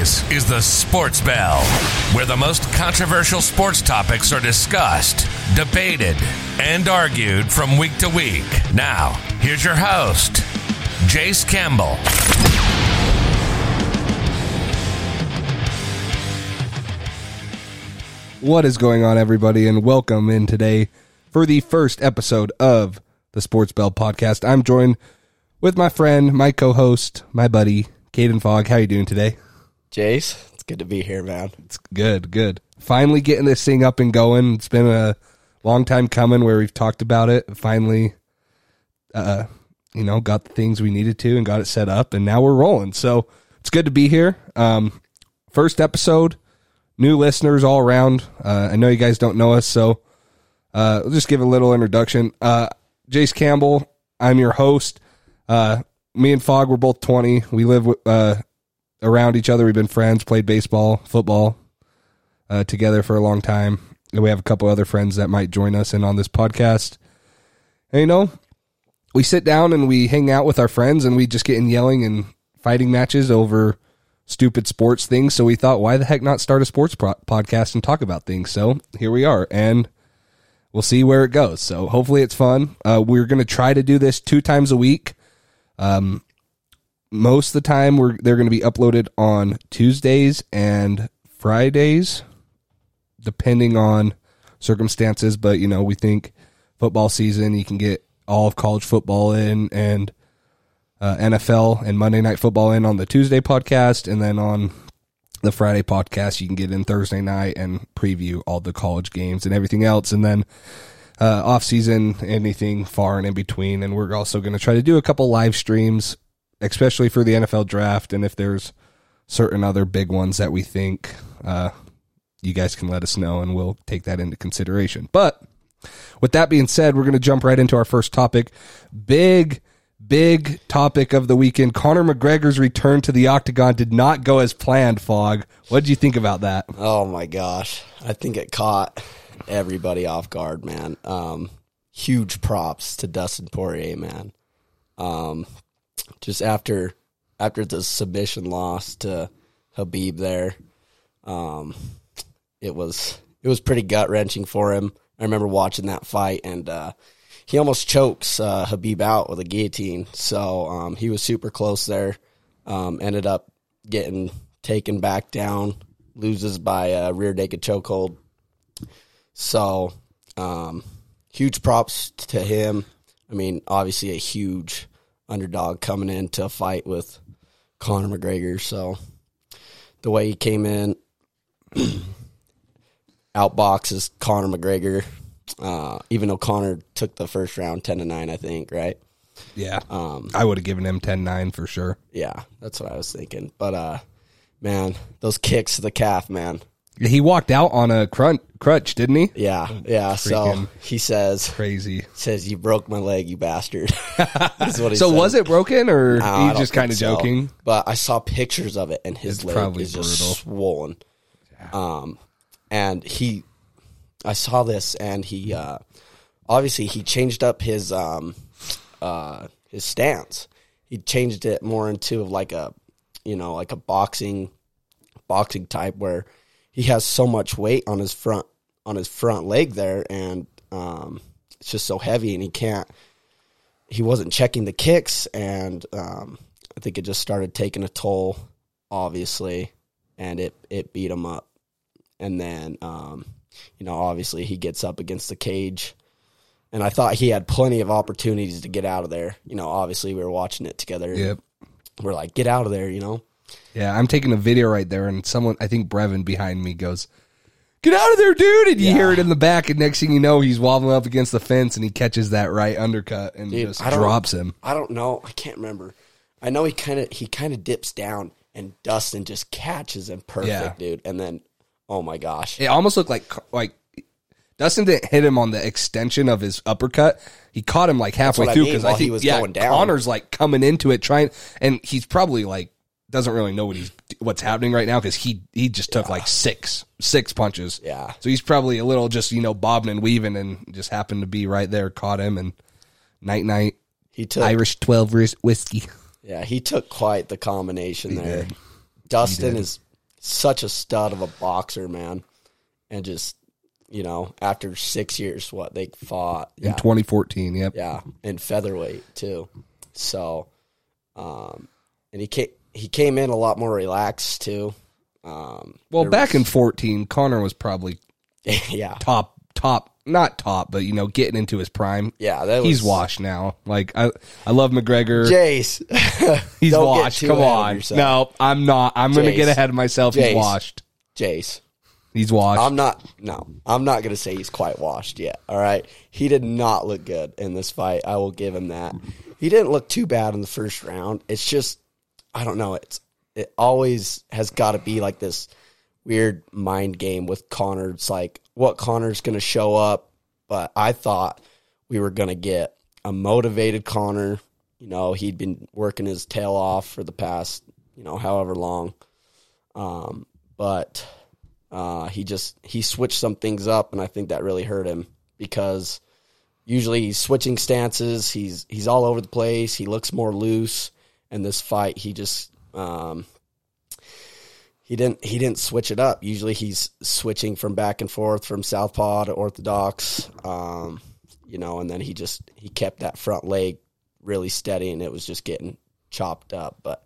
This is the Sports Bell, where the most controversial sports topics are discussed, debated, and argued from week to week. Now, here's your host, Jace Campbell. What is going on, everybody, and welcome in today for the first episode of the Sports Bell podcast. I'm joined with my friend, my co-host, my buddy, Caden Fogg. How are you doing today? Jace, it's good to be here, man. It's good, good. Finally getting this thing up and going. It's been a long time coming where we've talked about it. Finally, uh, you know, got the things we needed to and got it set up, and now we're rolling. So it's good to be here. Um, first episode, new listeners all around. Uh, I know you guys don't know us, so uh, I'll just give a little introduction. Uh, Jace Campbell, I'm your host. Uh, me and Fogg, we're both 20. We live with uh, around each other. We've been friends, played baseball, football uh, together for a long time. And we have a couple other friends that might join us in on this podcast. And, you know, we sit down and we hang out with our friends and we just get in yelling and fighting matches over stupid sports things. So we thought, why the heck not start a sports pro- podcast and talk about things? So here we are. And we'll see where it goes. So hopefully it's fun. Uh, we're going to try to do this two times a week. Um, most of the time, we're they're going to be uploaded on Tuesdays and Fridays, depending on circumstances. But you know, we think football season, you can get all of college football in and uh, NFL and Monday Night Football in on the Tuesday podcast, and then on the Friday podcast, you can get in Thursday night and preview all the college games and everything else, and then uh, off season, anything far and in between. And we're also going to try to do a couple live streams, especially for the NFL draft, and if there's certain other big ones that we think uh, you guys can let us know, and we'll take that into consideration. But with that being said, we're going to jump right into our first topic. Big big topic of the weekend. Conor McGregor's return to the octagon did not go as planned, Fog. What did you think about that? Oh my gosh. I think it caught everybody off guard, man. Um, huge props to Dustin Poirier, man. Um, just after after the submission loss to Khabib there, um, it was it was pretty gut wrenching for him. I remember watching that fight and uh, he almost chokes uh, Khabib out with a guillotine. So um, he was super close there. Um, ended up getting taken back down, loses by a rear naked chokehold. So um, huge props to him. I mean, obviously a huge underdog coming into a fight with Conor McGregor. So the way he came in, outboxes Conor McGregor. Uh, even though Conor took the first round ten to nine, I think, right? Yeah. Um, I would have given him 10-9 for sure. Yeah, that's what I was thinking. But uh, man, those kicks to the calf, man. He walked out on a crunch, crutch, didn't he? Yeah, yeah. So he says, Crazy. says you broke my leg, you bastard. That's what he So said. was it broken or No, I he just kind of think so. joking? But I saw pictures of it, and his It's leg probably is just brutal. swollen. Um, and he, I saw this, and he, uh, obviously he changed up his um, uh, his stance. He changed it more into like a, you know, like a boxing, boxing type where he has so much weight on his front on his front leg there, and um, it's just so heavy, and he can't. He wasn't checking the kicks, and um, I think it just started taking a toll, obviously, and it it beat him up. And then, um, you know, obviously he gets up against the cage, and I thought he had plenty of opportunities to get out of there. You know, obviously we were watching it together. Yep. We're like, get out of there, you know. Yeah, I'm taking a video right there, and someone, I think Brevin behind me goes, "Get out of there, dude!" And you Yeah. hear it in the back, and next thing you know, he's wobbling up against the fence, and he catches that right undercut and Dude, just I don't- drops him. I don't know. I can't remember. I know he kind of he kind of dips down, and Dustin just catches him perfect, Yeah. dude. And then, oh my gosh, It almost looked like like Dustin didn't hit him on the extension of his uppercut. He caught him like halfway what I through mean, because I while he think was yeah, going down. Conor's like coming into it trying, and he's probably like doesn't really know what he's what's happening right now because he he just took like six six punches. Yeah. so he's probably a little just you know bobbing and weaving and just happened to be right there, caught him and night night he took Irish twelve whiskey. yeah he took quite the combination there. Dustin is such a stud of a boxer, man, and just you know, after six years, what they fought, in 2014. Yep. yeah, in featherweight too. So, um, and he came he came in a lot more relaxed too. Um, Well, back in 14, Conor was probably yeah, top, top, not top, but you know, getting into his prime. yeah, that He's was, washed now. Like I, I love McGregor. Jace, He's washed. Come on. No, I'm not. I'm going to get ahead of myself. Jace. He's washed. Jace. He's washed. I'm not. No, I'm not going to say he's quite washed yet. All right, he did not look good in this fight. I will give him that. He didn't look too bad in the first round. It's just, I don't know. It's it always has got to be like this weird mind game with Conor. It's like what Conor's going to show up, but I thought we were going to get a motivated Conor. You know, he'd been working his tail off for the past, you know, however long. Um, but uh, he just he switched some things up, and I think that really hurt him because usually he's switching stances. He's he's all over the place. He looks more loose. In this fight, he just um, he didn't he didn't switch it up. Usually he's switching from back and forth from southpaw to orthodox. Um, you know, and then he just he kept that front leg really steady, and it was just getting chopped up. But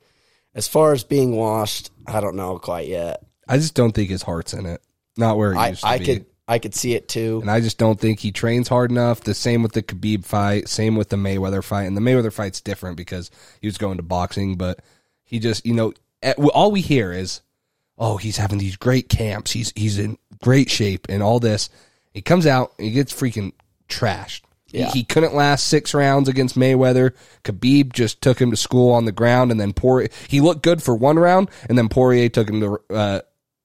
as far as being washed, I don't know quite yet. I just don't think his heart's in it. Not where it I, used to I be. could I could see it too. and I just don't think he trains hard enough. The same with the Khabib fight, same with the Mayweather fight. And the Mayweather fight's different because he was going to boxing, but he just, you know, eh, all we hear is, oh, he's having these great camps. He's he's in great shape and all this. He comes out and he gets freaking trashed. He- He, couldn't last six rounds against Mayweather. Khabib just took him to school on the ground, and then Poirier. He looked good for one round, and then Poirier took him to uh,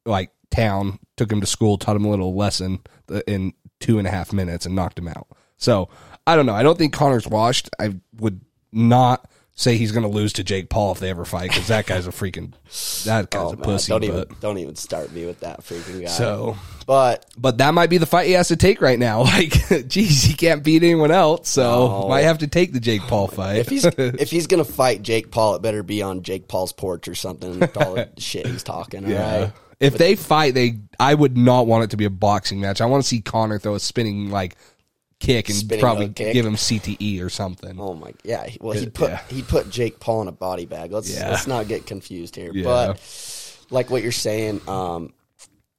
like town, took him to school, taught him a little lesson in two and a half minutes, and knocked him out. So I don't know. I don't think Conor's washed. I would not say he's going to lose to Jake Paul if they ever fight because that guy's a freaking that guy's Oh, a man, pussy. don't even don't even start me with that freaking guy. so, but but that might be the fight he has to take right now. Like, geez, he can't beat anyone else, so No. might have to take the Jake Paul fight. if he's if he's gonna fight Jake Paul, it better be on Jake Paul's porch or something. With all the shit he's talking. All Yeah. right. If they fight, they I would not want it to be a boxing match. I want to see Conor throw a spinning like kick and Spinning probably hook kick? give him CTE or something. Oh my, yeah. he- Well, he put Yeah. he put Jake Paul in a body bag. Let's Yeah. let's not get confused here. Yeah. But like what you're saying, um,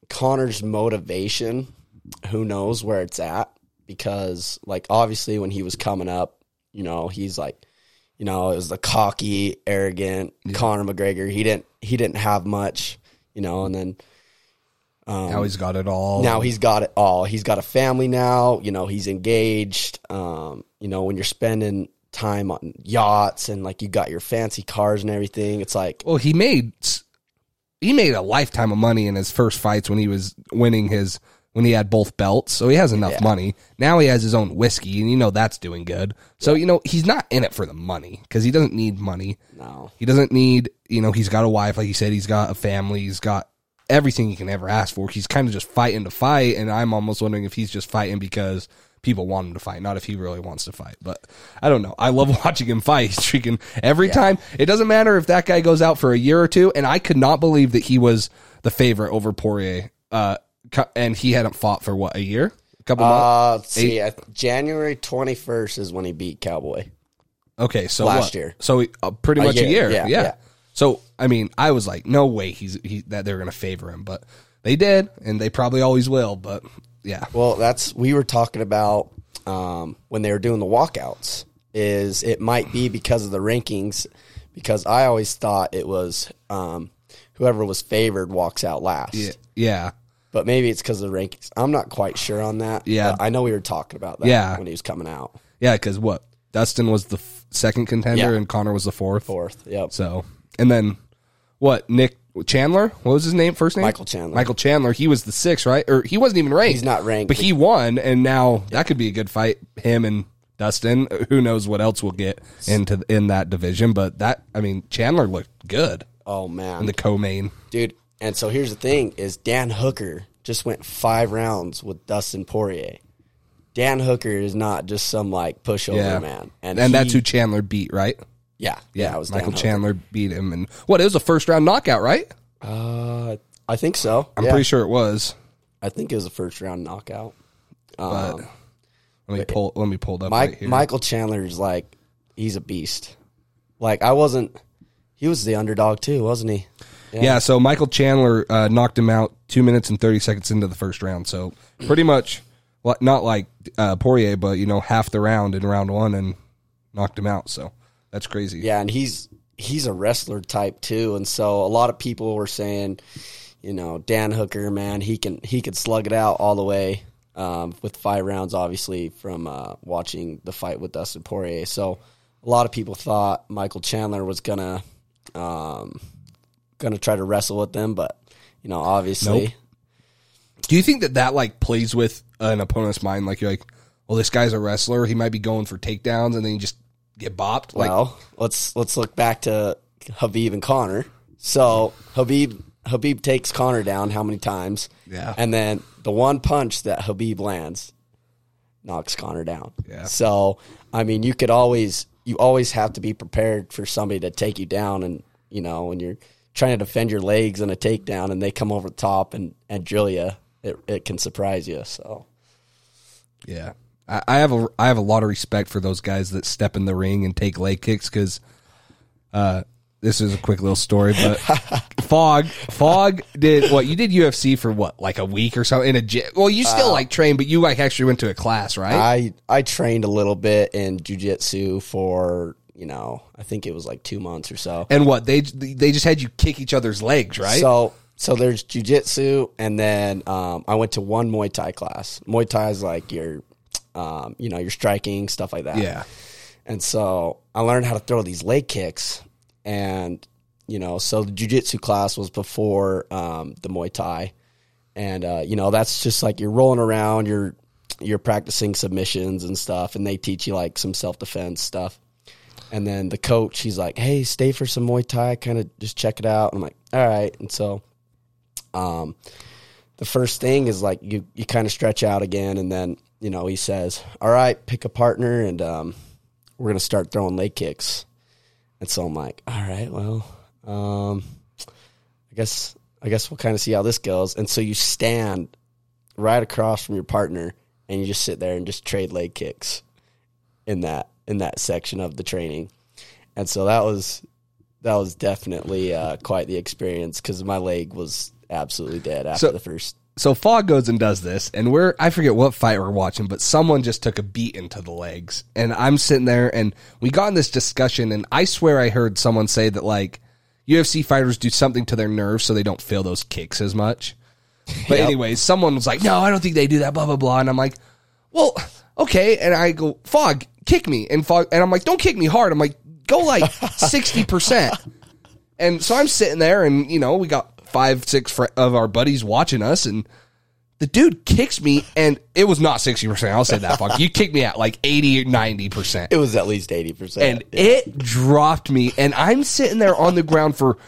Conor's motivation, who knows where it's at? Because like obviously when he was coming up, you know, he's like, you know, it was the cocky, arrogant Conor McGregor. He didn't he didn't have much, you know, and then now he's got it all. now he's got it all. He's got a family now. You know, he's engaged. Um, you know, when you're spending time on yachts and like you got your fancy cars and everything, it's like, well, he made he made a lifetime of money in his first fights when he was winning his when he had both belts. So he has enough Yeah. money. Now he has his own whiskey, and you know that's doing good. So you know he's not in it for the money because he doesn't need money. no, He doesn't need, you know, he's got a wife, like you said, he's got a family, he's got everything he can ever ask for. He's kind of just fighting to fight, and I'm almost wondering if he's just fighting because people want him to fight, not if he really wants to fight. But I don't know. I love watching him fight. He's freaking every time. It doesn't matter if that guy goes out for a year or two, and I could not believe that he was the favorite over Poirier. Uh, and he hadn't fought for what a year, a couple months. uh, let's see, I, January 21st is when he beat Cowboy. Okay, so Last what? year. so uh, pretty A much a year, year, yeah, yeah, yeah. So I mean, I was like, no way he's he, that they're going to favor him, but they did, and they probably always will. But yeah, Well, that's we were talking about um, when they were doing the walkouts. Is it might be because of the rankings? Because I always thought it was um, whoever was favored walks out last. yeah, yeah, But maybe it's because of the rankings. I'm not quite sure on that. Yeah. but I know we were talking about that Yeah. when he was coming out yeah. Because what Dustin was the f- second contender, Yeah. and Conor was the fourth. fourth. Yep. So and then what? Nick Chandler, what was his name? First name? Michael Chandler. Michael Chandler. He was the sixth, right? Or he wasn't even ranked. He's not ranked. but he won, and now that could be a good fight. Him and Dustin. Who knows what else we'll get into in that division? But that, I mean, Chandler looked good Oh man, in the co-main. dude. And so here's the thing: is Dan Hooker just went five rounds with Dustin Poirier. Dan Hooker is not just some like pushover Yeah, man, and, he- that's who Chandler beat, right? Yeah, yeah, it was Michael. Chandler beat him, and what? It was a first round knockout, right? Uh, I think so. I'm Yeah. pretty sure it was. I think it was a first round knockout. But Um, let me pull. Let me pull that. up Mike right here. Michael Chandler is like he's a beast. Like I wasn't. He was the underdog too, wasn't he? Yeah. so Michael Chandler uh, knocked him out two minutes and thirty seconds into the first round. So pretty much, not like uh, Poirier, but you know, half the round in round one and knocked him out. So that's crazy. Yeah, and he's he's a wrestler type too, and so a lot of people were saying, you know, Dan Hooker, man, he can he could slug it out all the way um, with five rounds, obviously from uh, watching the fight with Dustin Poirier. So a lot of people thought Michael Chandler was gonna um, gonna try to wrestle with them, but you know, obviously. Nope. Do you think that that like plays with an opponent's mind? Like you're like, well, this guy's a wrestler. He might be going for takedowns, and then you just get bopped. Like, well, let's let's look back to Khabib and Conor. So Khabib Khabib takes Conor down how many times? Yeah. And then the one punch that Khabib lands knocks Conor down. Yeah. So I mean, you could always you always have to be prepared for somebody to take you down, and you know when you're trying to defend your legs in a takedown, and they come over the top and and drill you, it it can surprise you. So Yeah, I, I have a I have a lot of respect for those guys that step in the ring and take leg kicks because, uh, this is a quick little story, but Fog Fog did what you did UFC for what like a week or so in a gym. Well, you still like train, but you like actually went to a class, right? I I trained a little bit in jujitsu for you know I think it was like two months or so. and what they they just had you kick each other's legs, right? So so there's jujitsu, and then um, I went to one Muay Thai class. Muay Thai is like your um, you know your striking stuff like that. yeah, And so I learned how to throw these leg kicks. And, you know, so the jujitsu class was before um, the Muay Thai. And, uh, you know, that's just like you're rolling around, you're, you're practicing submissions and stuff, and they teach you like some self defense stuff. And then the coach, he's like, hey, stay for some Muay Thai, kind of just check it out. I'm like, all right. And so, um, the first thing is like you, you kind of stretch out again. And then, you know, he says, all right, pick a partner and, um, we're to start throwing leg kicks. And so I'm like, all right, well, um, I guess, I guess we'll kind of see how this goes. And so you stand right across from your partner and you just sit there and just trade leg kicks in that, in that section of the training. And so that was, that was definitely uh, quite the experience because my leg was absolutely dead after So- the first. so Fog goes and does this, and we're I forget what fight we're watching, but someone just took a beat into the legs, and I'm sitting there, and we got in this discussion, and I swear I heard someone say that like UFC fighters do something to their nerves so they don't feel those kicks as much. But Yep. anyways, someone was like, "No, I don't think they do that." Blah blah blah, and I'm like, "Well, okay," and I go, "Fog, kick me," and Fog, and I'm like, "Don't kick me hard." I'm like, "Go like sixty percent." And so I'm sitting there, and you know, we got five, six fr- of our buddies watching us, and the dude kicks me, and it was not sixty percent. I'll say that. Fuck, you kicked me at like 80 or ninety percent, It was at least 80%. and it dropped me, and I'm sitting there on the ground for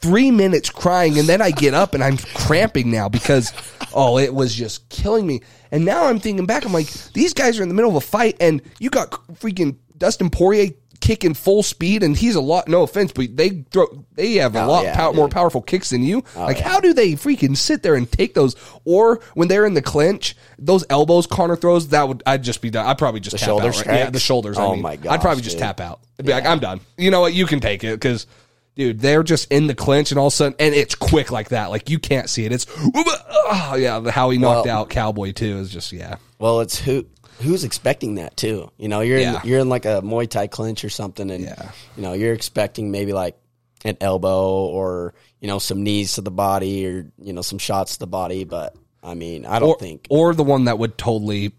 three minutes crying, and then I get up and I'm cramping now because oh, it was just killing me. And now I'm thinking back, I'm like, these guys are in the middle of a fight, and you got freaking Dustin Poirier kicking full speed, and he's a lot. No offense, but they throw they have a Oh, lot yeah, pow- more powerful kicks than you. Oh, like, yeah. how do they freaking sit there and take those? Or when they're in the clinch, those elbows Conor throws, that would I'd just be done. I'd probably just The tap shoulder out, right? Yeah, the shoulders. I Oh mean, my I'd probably just dude. tap out. I'd be like, I'm done. You know what? You can take it because. Dude, they're just in the clinch, and all of a sudden, and it's quick like that. Like you can't see it. It's oh yeah, how he knocked Well- out Cowboy too is just yeah. Well, it's who who's expecting that too. You know, you're Yeah. in, you're in like a Muay Thai clinch or something, and Yeah. you know you're expecting maybe like an elbow or you know some knees to the body or you know some shots to the body. But I mean, I don't Or, think or the one that would totally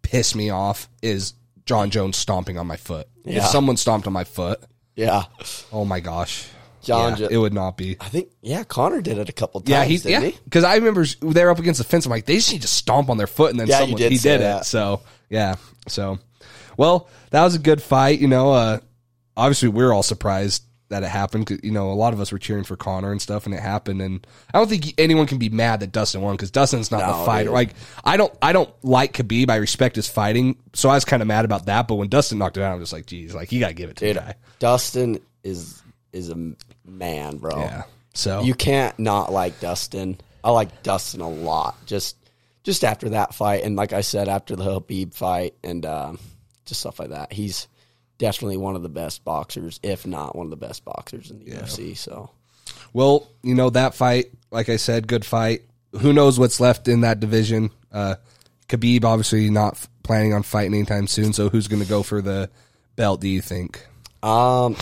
piss me off is Jon Jones stomping on my foot. If someone stomped on my foot, yeah. oh my gosh, Jon Yeah, it would not be. I think yeah, Conor did it a couple times. Yeah, he didn't yeah. he? Because I remember they're up against the fence. I'm like, they just need to stomp on their foot, and then Yeah, someone did he did it. So yeah, so well, that was a good fight. You know, uh, obviously we are all surprised that it happened. 'cause, You know, a lot of us were cheering for Conor and stuff, and it happened. And I don't think anyone can be mad that Dustin won because Dustin's not No, the fighter. dude. Like I don't, I don't like Khabib. I respect his fighting, so I was kind of mad about that. But when Dustin knocked it out, I'm just like, geez, like you got to give it to Dude, the guy. Dustin is is a man, bro. Yeah. So You can't not like Dustin. I like Dustin a lot. Just just after that fight, and like I said, after the Khabib fight, and um, just stuff like that. He's definitely one of the best boxers, if not one of the best boxers in the UFC. So Well, you know that fight, like I said, good fight. Who knows what's left in that division? Uh, Khabib obviously not f- planning on fighting anytime soon. So who's going to go for the belt? Do you think? Um,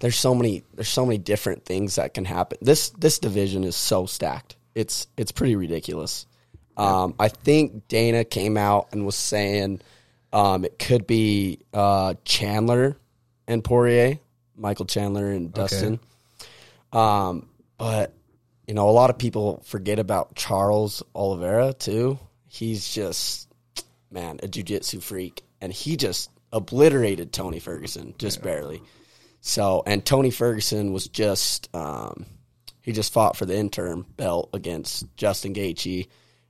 there's so many there's so many different things that can happen. This this division is so stacked. It's it's pretty ridiculous. Um, I think Dana came out and was saying um, it could be uh, Chandler and Poirier, Michael Chandler and Dustin. Um, but you know, a lot of people forget about Charles Oliveira too. He's just man, a jiu-jitsu freak, and he just obliterated Tony Ferguson just barely. So, and Tony Ferguson was just um, he just fought for the interim belt against Justin Gaethje,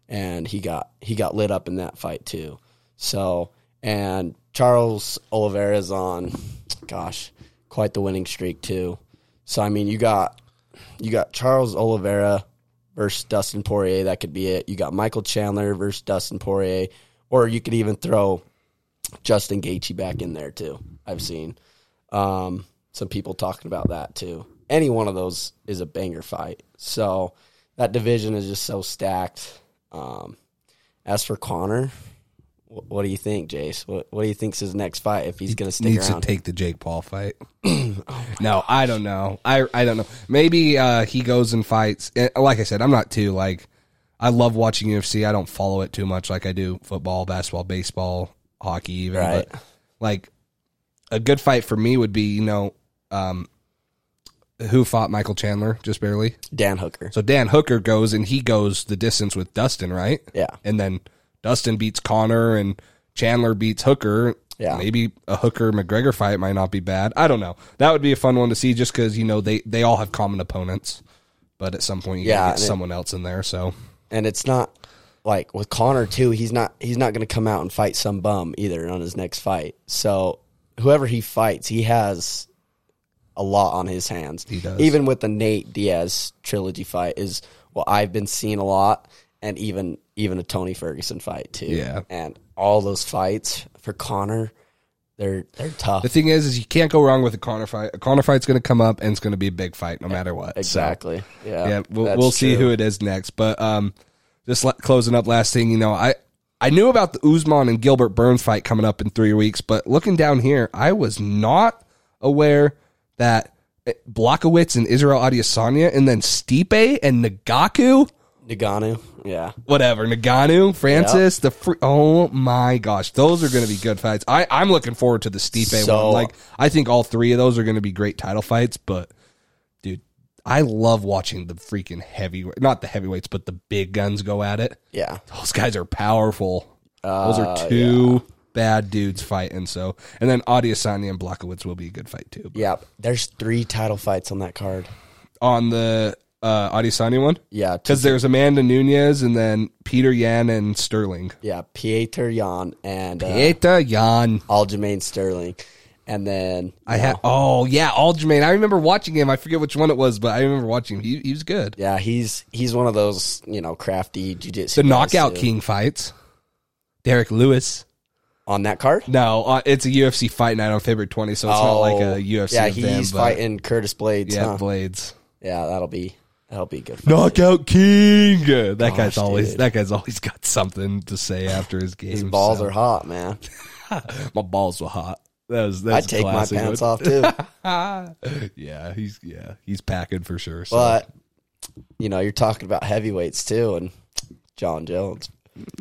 and he got he got lit up in that fight too. So, and Charles Oliveira's on, gosh, quite the winning streak too. So, I mean, you got you got Charles Oliveira versus Dustin Poirier. That could be it. You got Michael Chandler versus Dustin Poirier, or you could even throw Justin Gaethje back in there too. I've seen um, some people talking about that too. Any one of those is a banger fight. So that division is just so stacked. Um, as for Conor, what do you think, Jace? What, what do you think's his next fight if he's going to stick Needs around? to take the Jake Paul fight. no, I don't know. I I don't know. Maybe uh, he goes and fights. Eh, Like I said, I'm not too like. I love watching UFC. I don't follow it too much like I do football, basketball, baseball, hockey, even. Right. But like a good fight for me would be, you know, um, who fought Michael Chandler just barely. Dan Hooker. So Dan Hooker goes and he goes the distance with Dustin, right? Yeah. And then Dustin beats Conor and Chandler beats Hooker. Yeah. Maybe a Hooker McGregor fight might not be bad. I don't know. That would be a fun one to see just because, you know, they, they all have common opponents. But at some point, you Yeah, get it- someone else in there. So, and it's not like with Conor too. He's not he's not going to come out and fight some bum either on his next fight. So whoever he fights, he has a lot on his hands. He does. Even with the Nate Diaz trilogy fight is what I've been seeing a lot, and even even a Tony Ferguson fight too. Yeah. and all those fights for Conor, they're they're tough. the thing is, is you can't go wrong with a Conor fight. A Conor fight's going to come up and it's going to be a big fight no matter what. So, exactly. yeah. yeah, we'll, we'll see true. who it is next. But um, just le- closing up, last thing, you know, I I knew about the Usman and Gilbert Burns fight coming up in three weeks, but looking down here, I was not aware that eh, Blachowicz and Israel Adesanya, and then Stipe and Nagaku, Nagano. Yeah. whatever Naganu, Francis, the fr- oh my gosh, those are going to be good fights. I I'm looking forward to the Stipe So- one. Like I think all three of those are going to be great title fights, but dude, I love watching the freaking heavy, not the heavyweights, but the big guns go at it. Yeah. Those guys are powerful. those Uh, are two bad dudes fighting. So, and then Adesanya and Blachowicz will be a good fight too. Yeah. There's three title fights on that card. On the uh, Adesanya one, Yeah. because there's Amanda Nunes and then Peter Yan and Sterling. Yeah, Pieter Yan and uh, Pieta Yan. Aljamain Sterling, and then I had oh yeah, Aljamain. I remember watching him. I forget which one it was, but I remember watching him. He, he was good. yeah, he's he's one of those you know crafty jujitsu. The knockout too. king fights. Derrick Lewis. on that card. No, uh, it's a UFC fight night on February 20, so it's not like a UFC Oh, Yeah, event, he's fighting Curtis Blaydes. Yeah, huh? Blaydes. yeah, that'll be that'll be good. Knockout king. That Gosh, guy's always dude. that guy's always got something to say after his game. His balls so. are hot, man. my balls were hot. That was that's a take my pants off too. yeah, he's yeah he's packing for sure. So. But you know, you're talking about heavyweights too, and Jon Jones.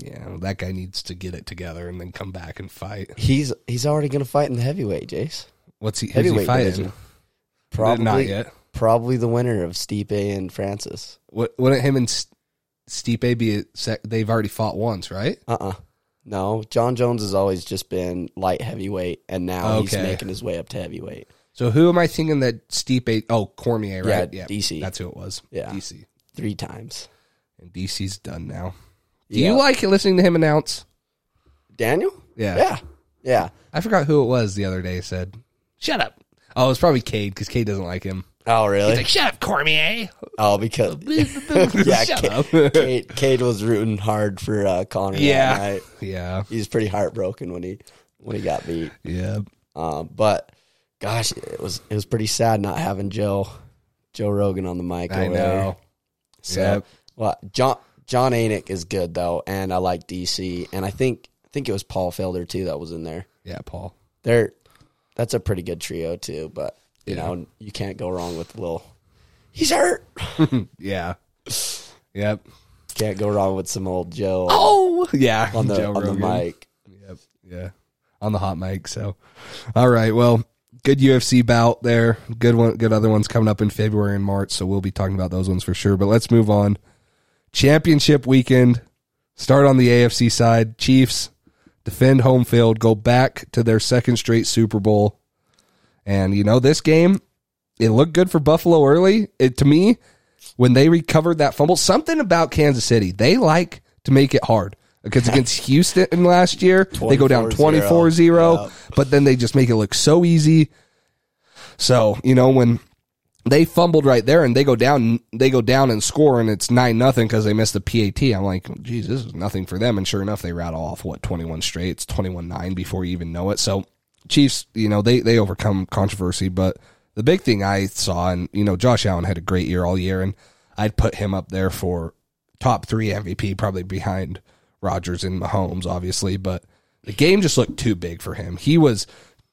yeah, that guy needs to get it together and then come back and fight. He's he's already going to fight in the heavyweight, Jace. What's he? Who's he Heavyweight fighting? division. Probably Not yet. Probably the winner of Stipe and Francis. What, wouldn't him and S- Stipe be? A sec- they've already fought once, right? Uh uh No, Jon Jones has always just been light heavyweight, and now he's making his way up to heavyweight. So who am I thinking that Stipe? Oh, Cormier, right? Yeah, DC. That's who it was. Yeah. DC. Three times. And DC's done now. Do Yeah. you like listening to him announce? Daniel? Yeah. Yeah. Yeah. I forgot who it was the other day. Said, "Shut up." Oh, it was probably Cade because Cade doesn't like him. Oh, really? He's like, "Shut up, Cormier." oh, because yeah, Shut Cade, up. Cade, Cade was rooting hard for uh, Conor. that Yeah, night. yeah, he was pretty heartbroken when he when he got beat. yeah. Um, but gosh, it was it was pretty sad not having Joe Joe Rogan on the mic. I there. know. So, Yep. well, Jon Jon Anik is good though, and I like DC, and I think I think it was Paul Felder too that was in there. Yeah, Paul. They're that's a pretty good trio too, but you Yeah. know you can't go wrong with a little. He's hurt. Yeah. Yep. Can't go wrong with some old Joe Oh, yeah. on the Joe on the mic. Yep. Yeah. On the hot mic. So, all right. Well, good UFC bout there. Good one. Good other ones coming up in February and March. So we'll be talking about those ones for sure. But let's move on. Championship weekend. Start on the AFC side. Chiefs defend home field. Go back to their second straight Super Bowl. And you know this game, it looked good for Buffalo early. It to me, when they recovered that fumble, something about Kansas City, they like to make it hard. Because against Houston last year, they go down 24-0. 24-0, Yeah. but then they just make it look so easy. So, you know, when they fumbled right there and they go down they go down and score and it's 9 nothing because they missed the PAT. I'm like, geez, this is nothing for them. And sure enough, they rattle off what 21 straight. It's 21-9 before you even know it. So Chiefs, you know, they they overcome controversy, but the big thing I saw, and you know, Josh Allen had a great year all year, and I'd put him up there for top three MVP, probably behind Rodgers and Mahomes, obviously. But the game just looked too big for him. He was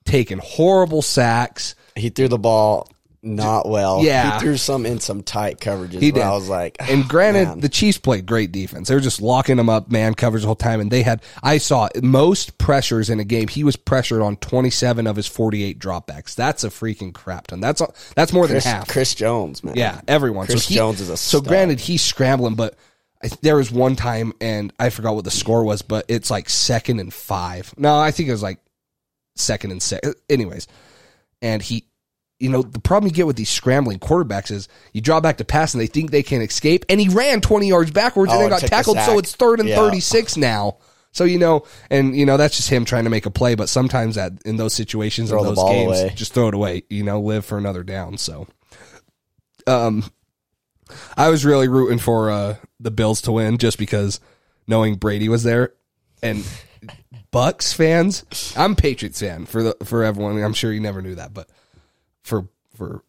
taking horrible sacks. He threw the ball not well. Yeah. he threw some in some tight coverages. He did. I was like, And ah, granted, man. the Chiefs played great defense. They were just locking him up, man, coverage the whole time. And they had, I saw most pressures in a game. He was pressured on 27 of his 48 dropbacks. That's a freaking crap ton. That's, that's more Chris, than half. Chris Jones, man. Yeah, everyone. Chris so he, Jones is a so. Granted, he's scrambling, but there was one time, and I forgot what the score was, but it's like second and five. No, I think it was like second and six. Anyways, and he, you know, the problem you get with these scrambling quarterbacks is you draw back to pass and they think they can escape, and he ran twenty yards backwards and Oh, then got tackled. So it's third and Yeah. thirty six now. So you know, and you know that's just him trying to make a play. But sometimes that in those situations Throw in those games, away. just throw it away. You know, live for another down. So, um, I was really rooting for uh, the Bills to win just because knowing Brady was there and Bucks fans. I'm Patriots fan for the for everyone. I'm sure you never knew that, but for for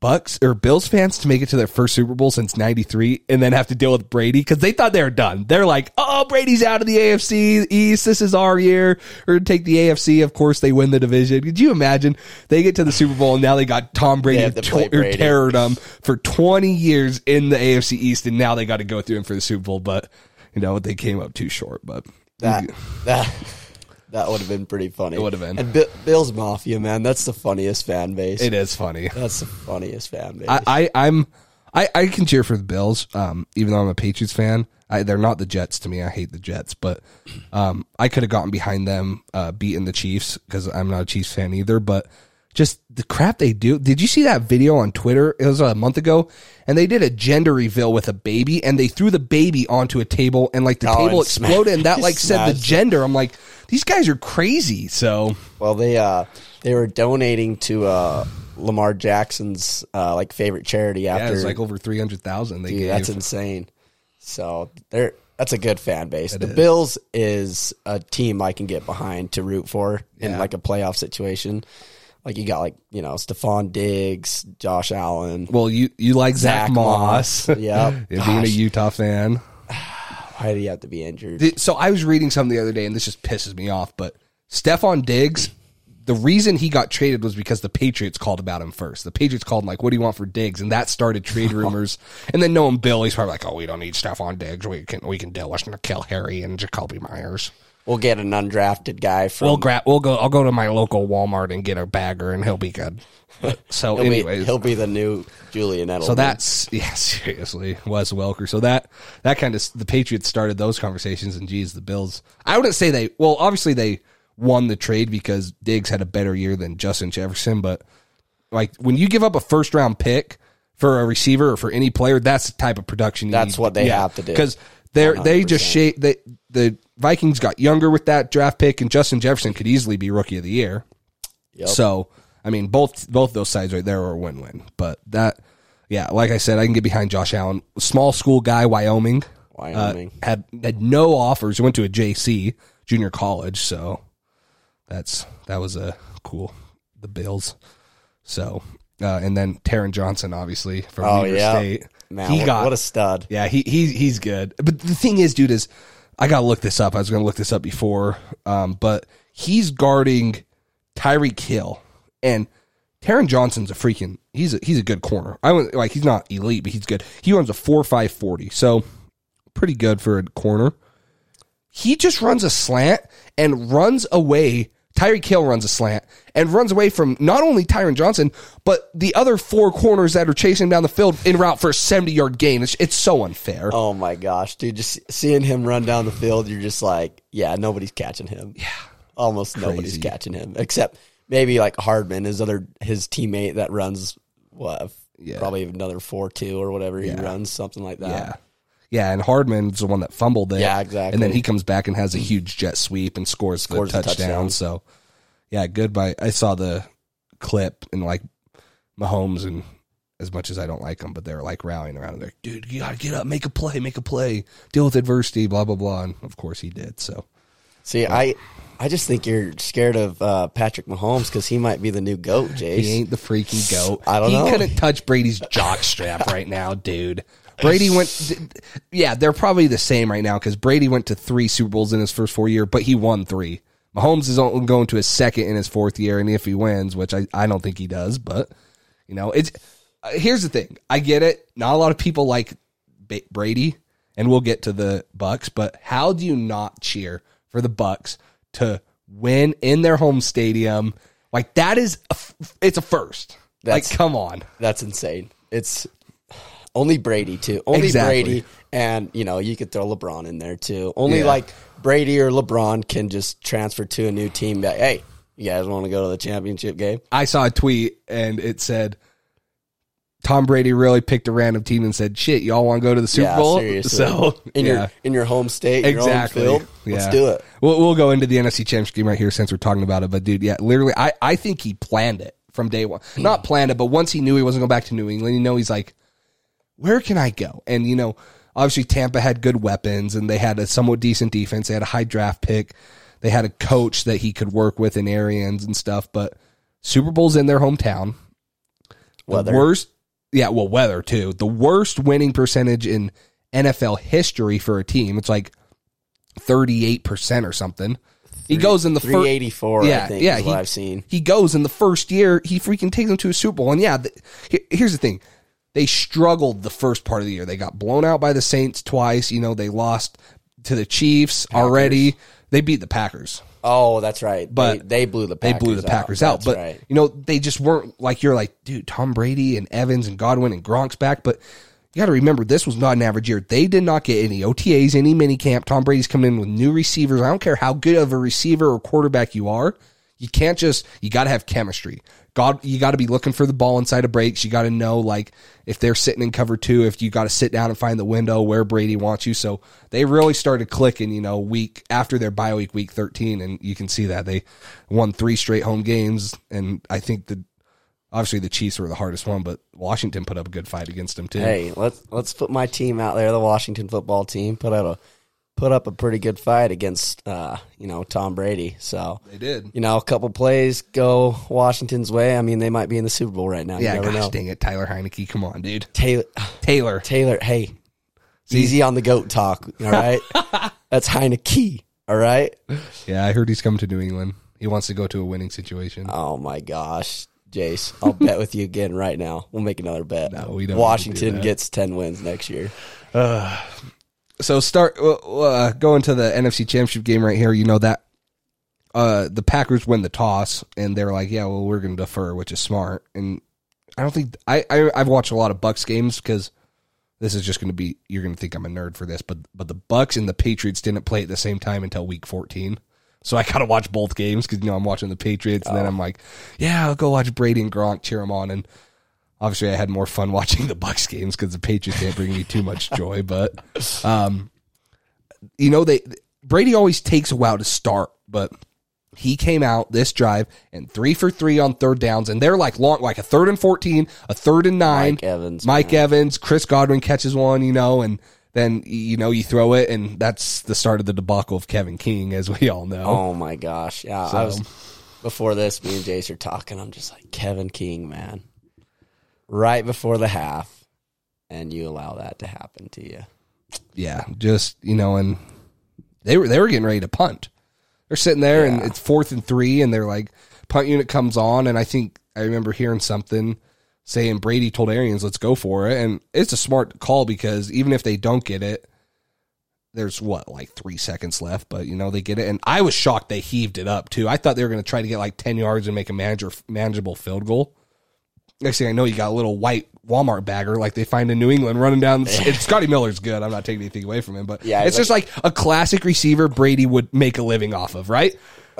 Bucks or Bills fans to make it to their first Super Bowl since '93 and then have to deal with Brady because they thought they were done. They're like, "Oh, Brady's out of the AFC East. This is our year. We're gonna take the AFC." Of course, they win the division. Could you imagine? They get to the Super Bowl and now they got Tom Brady to to Brady. terrored them for 20 years in the AFC East, and now they got to go through him for the Super Bowl. But you know they came up too short. But that that that would have been pretty funny. It would have been. And Bi- Bills Mafia, man, that's the funniest fan base. it is funny. That's the funniest fan base. I, I I'm I, I can cheer for the Bills, um, even though I'm a Patriots fan. I, they're not the Jets to me. I hate the Jets, but um, I could have gotten behind them uh, beating the Chiefs because I'm not a Chiefs fan either. But just the crap they do. Did you see that video on Twitter? It was a month ago, and they did a gender reveal with a baby, and they threw the baby onto a table, and like the Oh, table and exploded, and that like said the gender. I'm like, these guys are crazy. So well, they uh they were donating to uh Lamar Jackson's uh like favorite charity after yeah, after. it's like over three hundred thousand. They Dude, gave. that's insane. So they're that's a good fan base. the is. Bills is a team I can get behind to root for in Yeah. like a playoff situation. Like you got like you know Stefon Diggs, Josh Allen. well, you you like Zack, Zack Moss? Moss. Yep. being a Utah fan. Why did he have to be injured? The- So I was reading something the other day, and this just pisses me off. But Stefon Diggs, the reason he got traded was because the Patriots called about him first. The Patriots called him like, "What do you want for Diggs?" And that started trade rumors. and then knowing Bill, he's probably like, "Oh, we don't need Stefon Diggs. We can we can deal with N'Keal Harry and Jakobi Meyers. We'll get an undrafted guy from. We'll grab. We'll go. I'll go to my local Walmart and get a bagger, and he'll be good." So, he'll, anyways, be, he'll be the new Julian Edelman. So that's yeah, seriously, Wes Welker. So that that kind of the Patriots started those conversations, and geez, the Bills. I wouldn't say they. Well, obviously they won the trade because Diggs had a better year than Justin Jefferson, but like when you give up a first round pick for a receiver or for any player, that's the type of production. You That's need. what they have to do. because they're they just 100%. shape they the Vikings got younger with that draft pick, and Justin Jefferson could easily be rookie of the year. Yep. So I mean, both both those sides right there are a win win. But that, yeah, like I said, I can get behind Josh Allen. Small school guy, Wyoming. Wyoming. Uh, had had no offers. He went to a JC junior college, so that's that was a cool. The Bills. So uh, and then Taron Johnson, obviously from Oh, Weber yeah. State. Man, he what, got what a stud. yeah, he he he's good. But the thing is, dude, is I gotta look this up. I was gonna look this up before, um, but he's guarding Tyreek Hill and Taron Johnson's a freaking he's a he's a good corner. I like he's not elite, but he's good. He runs a four five forty, so pretty good for a corner. He just runs a slant and runs away. Tyreek Hill runs a slant and runs away from not only Tyron Johnson, but the other four corners that are chasing him down the field in route for a 70 yard gain. It's, it's so unfair. Oh my gosh, dude! Just seeing him run down the field, you're just like, yeah, nobody's catching him. Yeah, almost nobody's catching him, except maybe like Hardman, his other his teammate that runs what, Yeah. probably another four two or whatever he Yeah. runs, something like that. Yeah. Yeah, and Hardman's the one that fumbled it. Yeah, exactly. And then he comes back and has a huge jet sweep and scores, Scores the the touchdown. touchdown. So, yeah, good by. I saw the clip and like Mahomes and as much as I don't like them, but they're like rallying around. They're like, dude, you got to get up, make a play, make a play, deal with adversity, blah blah blah. And of course he did. So See, I I just think you're scared of uh, Patrick Mahomes because he might be the new goat, Jace. he ain't the freaking goat. I don't he know. He couldn't touch Brady's jock strap right now, dude. Brady went, yeah, they're probably the same right now because Brady went to three Super Bowls in his first four year, but he won three. Mahomes is only going to his second in his fourth year, and if he wins, which I, I don't think he does, but you know, it's uh, here's the thing. I get it. Not a lot of people like Brady, and we'll get to the Bucs, but how do you not cheer for the Bucs to win in their home stadium? Like that is a it's a first. That's- like come on. That's insane. It's only Brady too. Only Exactly. Brady, and you know you could throw LeBron in there too. Only Yeah. like Brady or LeBron can just transfer to a new team. That hey, you guys want to go to the championship game? I saw a tweet and it said Tom Brady really picked a random team and said, "Shit, y'all want to go to the Super yeah, Bowl?" seriously. So in yeah. your in your home state, your exactly. home field, let's Yeah. do it. We'll, we'll go into the NFC Championship game right here since we're talking about it. But dude, yeah, literally, I, I think he planned it from day one. Hmm. Not planned it, but once he knew he wasn't going back to New England, you know, he's like, where can I go? And you know, obviously Tampa had good weapons and they had a somewhat decent defense. They had a high draft pick. They had a coach that he could work with in Arians and stuff. But Super Bowl's in their hometown. The Weather. worst, yeah, well, weather too. The worst winning percentage in NFL history for a team. It's like thirty eight percent or something. He goes in the Three first. eighty four. Yeah, I think yeah, is what he- I've seen. He goes in the first year. He freaking takes them to a Super Bowl. And yeah, the, he- here's the thing: they struggled the first part of the year. They got blown out by the Saints twice. You know, they lost to the Chiefs already. They beat the Packers. Oh, that's right. But they, they blew the They Packers blew the Packers out. That's But right. you know, they just weren't like you're like, dude, Tom Brady and Evans and Godwin and Gronk's back. But you got to remember, this was not an average year. They did not get any OTAs, any mini camp. Tom Brady's coming in with new receivers. I don't care how good of a receiver or quarterback you are. You can't just. You got to have chemistry. God, you got to be looking for the ball inside of breaks. You got to know like if they're sitting in cover two, if you got to sit down and find the window where Brady wants you. So they really started clicking, you know, week after their bye week, week thirteen, and you can see that they won three straight home games. And I think the obviously the Chiefs were the hardest one, but Washington put up a good fight against them too. Hey, let's let's put my team out there, the Washington football team, put out a put up a pretty good fight against uh, you know, Tom Brady. So They did. you know, a couple plays go Washington's way. I mean, they might be in the Super Bowl right now. Yeah, gosh know. dang it, Tyler Heinicke, come on, dude. Taylor Taylor, Taylor, hey. Easy on the goat talk, all right? That's Heinicke, all right? yeah, I heard he's coming to New England. He wants to go to a winning situation. Oh my gosh. Jace, I'll bet with you again right now. We'll make another bet. No, we don't to do Washington gets 10 wins next year. So start uh, uh, going to the NFC Championship game right here. You know that uh, the Packers win the toss, and they're like, "Yeah, well, we're going to defer," which is smart. And I don't think I, I I've watched a lot of Bucs games because this is just going to be you're going to think I'm a nerd for this, but but the Bucs and the Patriots didn't play at the same time until Week 14. So I got to watch both games because you know I'm watching the Patriots, and then I'm like, "Yeah, I'll go watch Brady and Gronk cheer them on." And obviously, I had more fun watching the Bucs games because the Patriots didn't bring me too much joy, but um, you know they Brady always takes a while to start, but he came out this drive and three for three on third downs, and they're like long, like a third and fourteen, a third and nine. Mike Evans, Mike man. Evans, Chris Godwin catches one, you know, and then you know you throw it, and that's the start of the debacle of Kevin King, as we all know. Oh my gosh. Yeah. I was before this, me and Jace are talking. I'm just like, Kevin King, man. Right before the half, and you allow that to happen to you. Yeah, just you know, and they were they were getting ready to punt. They're sitting there, and it's fourth and three, and they're like, punt unit comes on, and I think I remember hearing something saying Brady told Arians, "Let's go for it," and it's a smart call because even if they don't get it, there's what like three seconds left, but you know they get it, and I was shocked they heaved it up too. I thought they were going to try to get like ten yards and make a manager manageable field goal. Next thing I know, you got a little white Walmart bagger like they find in New England running down. and Scotty Miller's good. I'm not taking anything away from him, but Yeah, it's like- just like a classic receiver Brady would make a living off of, right?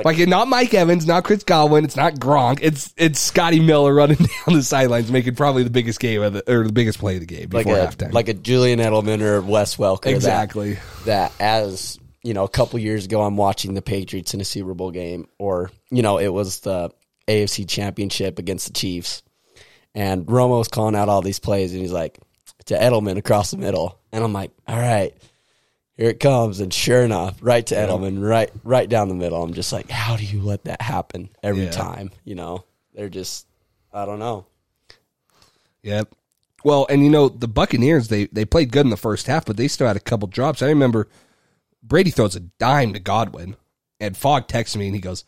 Like, not Mike Evans, not Chris Godwin, it's not Gronk, it's it's Scotty Miller running down the sidelines, making probably the biggest game of the or the biggest play of the game Like before a halftime. like a Julian Edelman or Wes Welker. that- exactly. that as you know a couple years ago i'm watching the patriots in a super bowl game or you know it was the afc championship against the chiefs and romo was calling out all these plays and he's like to edelman across the middle and i'm like all right here it comes and sure enough right to edelman right right down the middle i'm just like how do you let that happen every Yeah. time you know they're just i don't know Yep. Well, and you know the Buccaneers they they played good in the first half, but they still had a couple drops. I remember Brady throws a dime to Godwin, and Fogg texts me and he goes,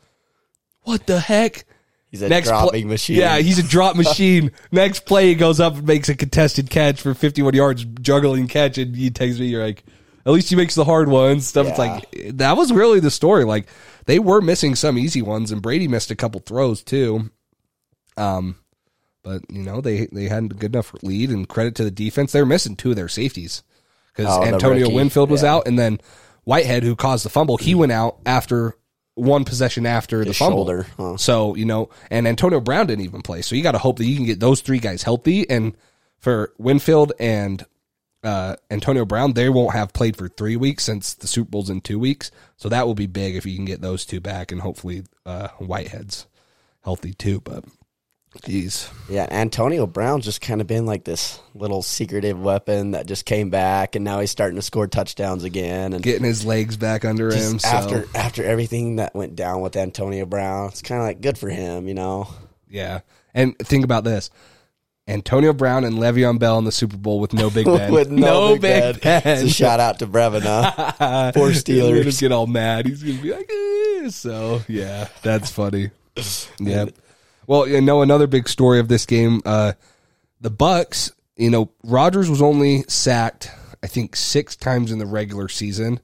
"What the heck?" He's a Next dropping pla- machine Yeah, he's a drop machine. Next play, he goes up and makes a contested catch for 51 yards, juggling catch, and he takes me. You're like, at least he makes the hard ones. Stuff. It's like that was really the story. Like they were missing some easy ones, and Brady missed a couple throws too. Um, but you know they they had a good enough lead, and credit to the defense. They were missing two of their safeties because Oh, Antonio. Winfield was Yeah. out, and then Whitehead, who caused the fumble, he went out after one possession after the fumble. shoulder, huh. So you know, and Antonio Brown didn't even play. So you got to hope that you can get those three guys healthy. And for Winfield and uh, Antonio Brown, they won't have played for three weeks since the Super Bowl's in two weeks. So that will be big if you can get those two back, and hopefully uh, Whitehead's healthy too. But geez, Yeah, Antonio Brown's just kind of been like this little secretive weapon that just came back, and now he's starting to score touchdowns again. And getting his legs back under him. So after after everything that went down with Antonio Brown, it's kind of like good for him, you know. yeah, and think about this. Antonio Brown and Le'Veon Bell in the Super Bowl with no Big Ben. with no, big, Ben. Ben. It's a shout out to Brevin, huh? Poor He's gonna Steelers. get all mad. He's gonna be like, eh. so yeah, that's funny. Yep. Well, you know, another big story of this game, uh, the Bucs. You know, Rodgers was only sacked, I think, six times in the regular season.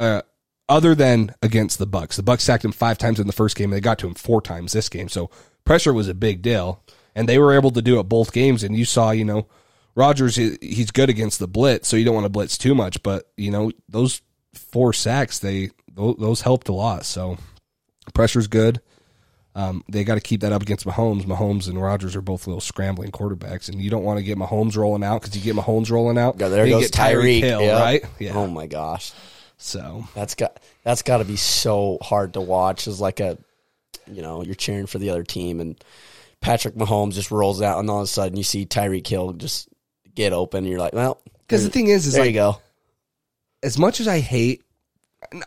Uh, other than against the Bucs, the Bucs sacked him five times in the first game, and they got to him four times this game. So pressure was a big deal, and they were able to do it both games. And you saw, you know, Rodgers, he- he's good against the blitz, so you don't want to blitz too much. But you know, those four sacks, they those helped a lot. So pressure's good. Um, they got to keep that up against Mahomes. Mahomes and Rodgers are both little scrambling quarterbacks, and you don't want to get Mahomes rolling out because you get Mahomes rolling out, Yeah, there goes get Tyreek Hill, right? Yeah. Oh my gosh, So that's got that's got to be so hard to watch. As like a, you know, you're cheering for the other team, and Patrick Mahomes just rolls out, and all of a sudden you see Tyreek Hill just get open. And you're like, well, because the thing is, is there like you go. as much as I hate,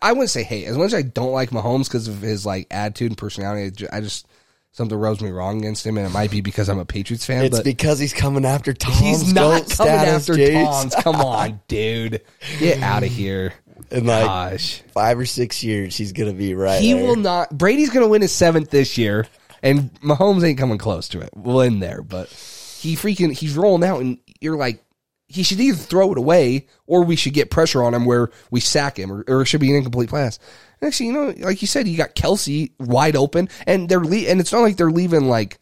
I wouldn't say hate. As much as I don't like Mahomes because of his like attitude and personality, I just something rubs me wrong against him, and it might be because I'm a Patriots fan. It's but because he's coming after Tom's he's not coming after. Tom's. Come on, dude, get out of here. In like Gosh, five or six years, he's gonna be right. he there. will not. Brady's going to win his seventh this year, and Mahomes ain't coming close to it. We'll in there, but he freaking he's rolling out, and you're like. He should either throw it away or we should get pressure on him where we sack him or, or it should be an incomplete pass. And actually, you know, like you said, you got Kelce wide open and they're le- and it's not like they're leaving like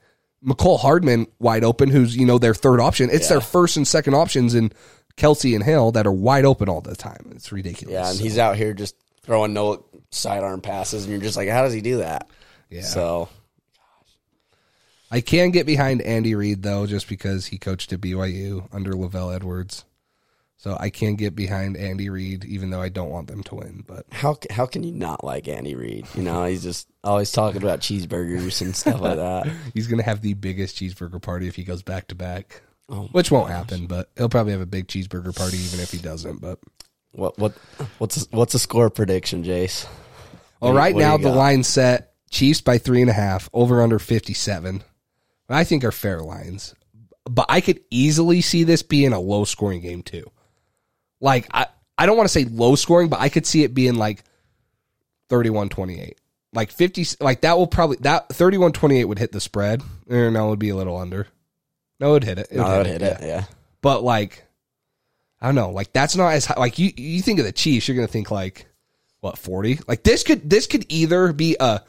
Mecole Hardman wide open, who's, you know, their third option. It's their first and second options in Kelce and Hill that are wide open all the time. It's ridiculous. Yeah, and So, he's out here just throwing no sidearm passes, and you're just like, how does he do that? Yeah. So I can get behind Andy Reid though, just because he coached at BYU under LaVell Edwards. So I can get behind Andy Reid, even though I don't want them to win. But How how can you not like Andy Reid? You know, he's just always talking about cheeseburgers and stuff like that. he's going to have the biggest cheeseburger party if he goes back to back, Oh, which won't happen. But he'll probably have a big cheeseburger party even if he doesn't. But what what what's what's a score prediction, Jace? well, What right what now the got? line set Chiefs by three and a half, over under fifty seven. I think are fair lines, but I could easily see this being a low scoring game too. Like I, I don't want to say low scoring, but I could see it being like 31-28. Like 50 like that will probably that 31-28 would hit the spread. Or no, it would be a little under. No, it would hit it. It No, would I would hit it. yeah. Yeah. But like I don't know, like that's not as high like you you think of the Chiefs, you're going to think like what, 40? Like this could this could either be a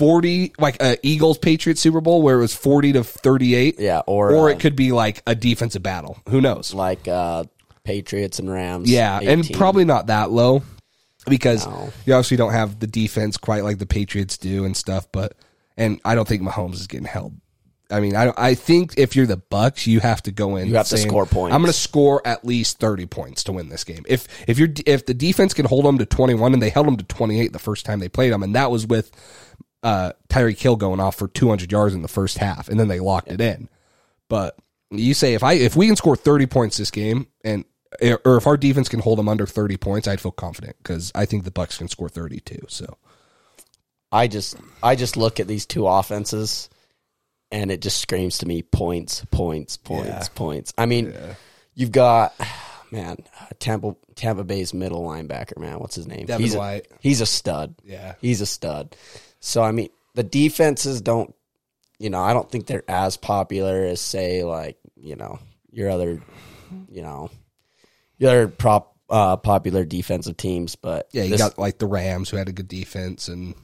40 like a Eagles Patriots Super Bowl where it was 40 to 38 Yeah, or or uh, it could be like a defensive battle. Who knows? like uh, Patriots and Rams. Yeah, and probably not that low because No. you obviously don't have the defense quite like the Patriots do and stuff. But and I don't think Mahomes is getting held. I mean, I don't, I think if you're the Bucs, you have to go in. You have to score points. I'm going to score at least 30 points to win this game. If if you're if the defense can hold them to 21 and they held them to 28 the first time they played them, and that was with uh, Tyreek Hill going off for 200 yards in the first half, and then they locked it in. But you say if I if we can score 30 points this game, and or if our defense can hold them under 30 points, I'd feel confident because I think the Bucs can score 32. So I just I just look at these two offenses and it just screams to me points, points, points, Yeah. points. I mean, you've got man, Tampa Tampa Bay's middle linebacker, man, what's his name? Devin he's White. A, he's a stud. Yeah. He's a stud. So I mean, the defenses don't you know, I don't think they're as popular as say like, you know, your other you know, your other prop uh, popular defensive teams, but yeah, you this- got like the Rams who had a good defense, and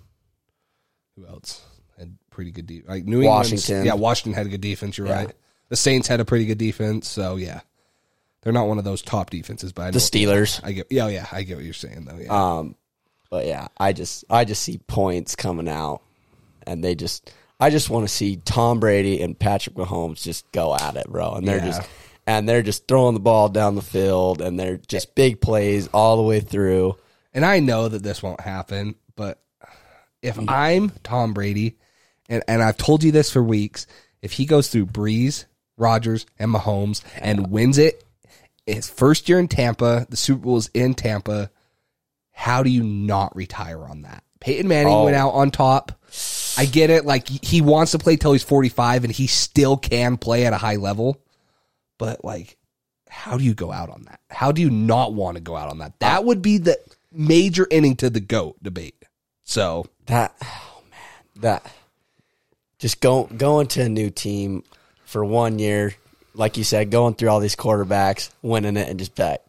who else had pretty good defense? Like New England's- Washington. Yeah, Washington had a good defense. You're Yeah. right. The Saints had a pretty good defense. So yeah, they're not one of those top defenses, but I the Steelers. I get. Yeah, yeah, I get what you're saying though. Yeah. Um, but yeah, I just I just see points coming out, and they just I just want to see Tom Brady and Patrick Mahomes just go at it, bro. And they're Yeah. just and they're just throwing the ball down the field, and they're just big plays all the way through. And I know that this won't happen, but if I'm Tom Brady, and, and I've told you this for weeks, if he goes through Brees, Rodgers, and Mahomes and wins it, his first year in Tampa, the Super Bowl is in Tampa, how do you not retire on that? Peyton Manning Oh. went out on top. I get it. Like he wants to play till he's 45 and he still can play at a high level. But like, how do you go out on that? How do you not want to go out on that? That would be the major inning to the GOAT debate. So That oh man, that just go going to a new team for one year, like you said, going through all these quarterbacks, winning it, and just back.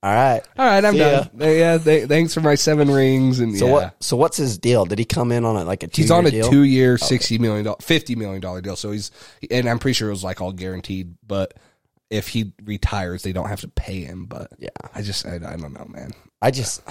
All right. all right, I'm See ya. done. Yeah, th- thanks for my seven rings and So yeah. what? So what's his deal? Did he come in on a like a two? He's on a two year, sixty million dollar, fifty million dollar deal. So he's, and I'm pretty sure it was like all guaranteed. But if he retires, they don't have to pay him. But Yeah. I just, I, I don't know, man. I just,